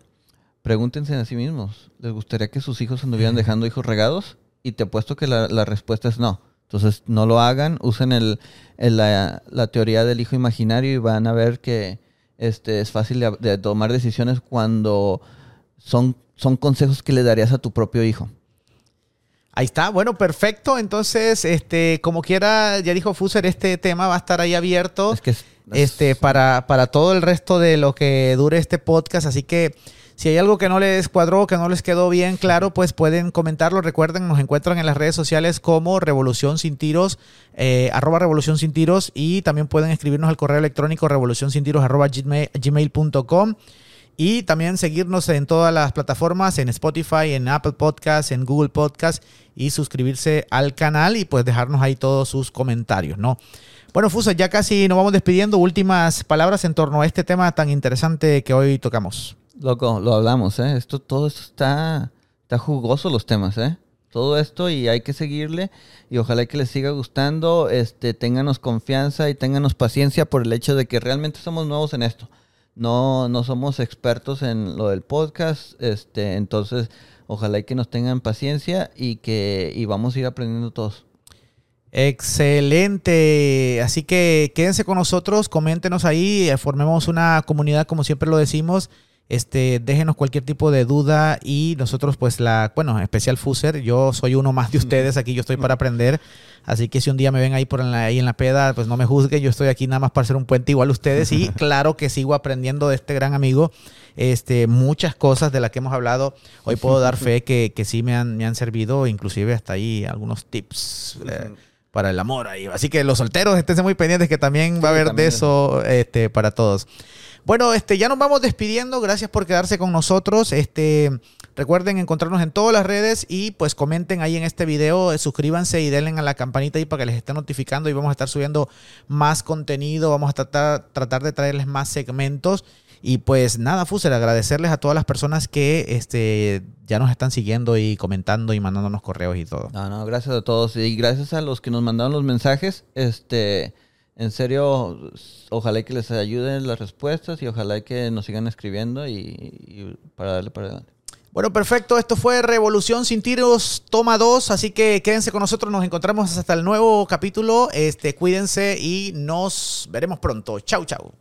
pregúntense a sí mismos, ¿les gustaría que sus hijos anduvieran dejando hijos regados? Y te apuesto que la, respuesta es no. Entonces, no lo hagan, usen el, la, teoría del hijo imaginario y van a ver que este, es fácil de, tomar decisiones cuando son, son consejos que le darías a tu propio hijo. Ahí está, bueno, perfecto. Entonces, este, como quiera, ya dijo Fuser, este tema va a estar ahí abierto este, para, para todo el resto de lo que dure este podcast. Así que si hay algo que no les cuadró, que no les quedó bien claro, pues pueden comentarlo. Recuerden, nos encuentran en las redes sociales como Revolución Sin Tiros, eh, arroba Revolución Sin Tiros, y también pueden escribirnos al correo electrónico revolución sin tiros arroba gmail.com. Y también seguirnos en todas las plataformas, en Spotify, en Apple Podcasts, en Google Podcasts y suscribirse al canal y pues dejarnos ahí todos sus comentarios, ¿no? Bueno, Fusa, ya casi nos vamos despidiendo. Últimas palabras en torno a este tema tan interesante que hoy tocamos. Loco, lo hablamos, ¿eh? Esto, todo esto está, está jugoso los temas, ¿eh? Todo esto y hay que seguirle y ojalá que les siga gustando, este, ténganos confianza y ténganos paciencia por el hecho de que realmente somos nuevos en esto no, no somos expertos en lo del podcast, este, entonces ojalá y que nos tengan paciencia y que y vamos a ir aprendiendo todos. Excelente. Así que quédense con nosotros, coméntenos ahí, eh, formemos una comunidad como siempre lo decimos. Este, déjenos cualquier tipo de duda y nosotros pues la, bueno, especial Fuser, yo soy uno más de ustedes, aquí yo estoy para aprender, así que si un día me ven ahí por la, ahí en la peda, pues no me juzguen, yo estoy aquí nada más para ser un puente igual a ustedes y claro que sigo aprendiendo de este gran amigo, este, muchas cosas de las que hemos hablado, hoy puedo dar fe que, que sí me han, me han servido, inclusive hasta ahí algunos tips. Eh, para el amor ahí. Así que los solteros, esténse muy pendientes que también va a haber de eso este, para todos. Bueno, este, ya nos vamos despidiendo. Gracias por quedarse con nosotros. Este, recuerden encontrarnos en todas las redes y pues comenten ahí en este video, eh, suscríbanse y denle a la campanita ahí para que les esté notificando y vamos a estar subiendo más contenido. Vamos a tratar, de traerles más segmentos. Y pues nada, Fuser, agradecerles a todas las personas que este, ya nos están siguiendo y comentando y mandándonos correos y todo. No, no, gracias a todos. Y gracias a los que nos mandaron los mensajes. Este, en serio, ojalá que les ayuden las respuestas y ojalá que nos sigan escribiendo y, para darle para adelante. Bueno, perfecto. Esto fue Revolución sin tiros, toma 2. Así que quédense con nosotros. Nos encontramos hasta el nuevo capítulo. Este, cuídense y nos veremos pronto. Chau, chau.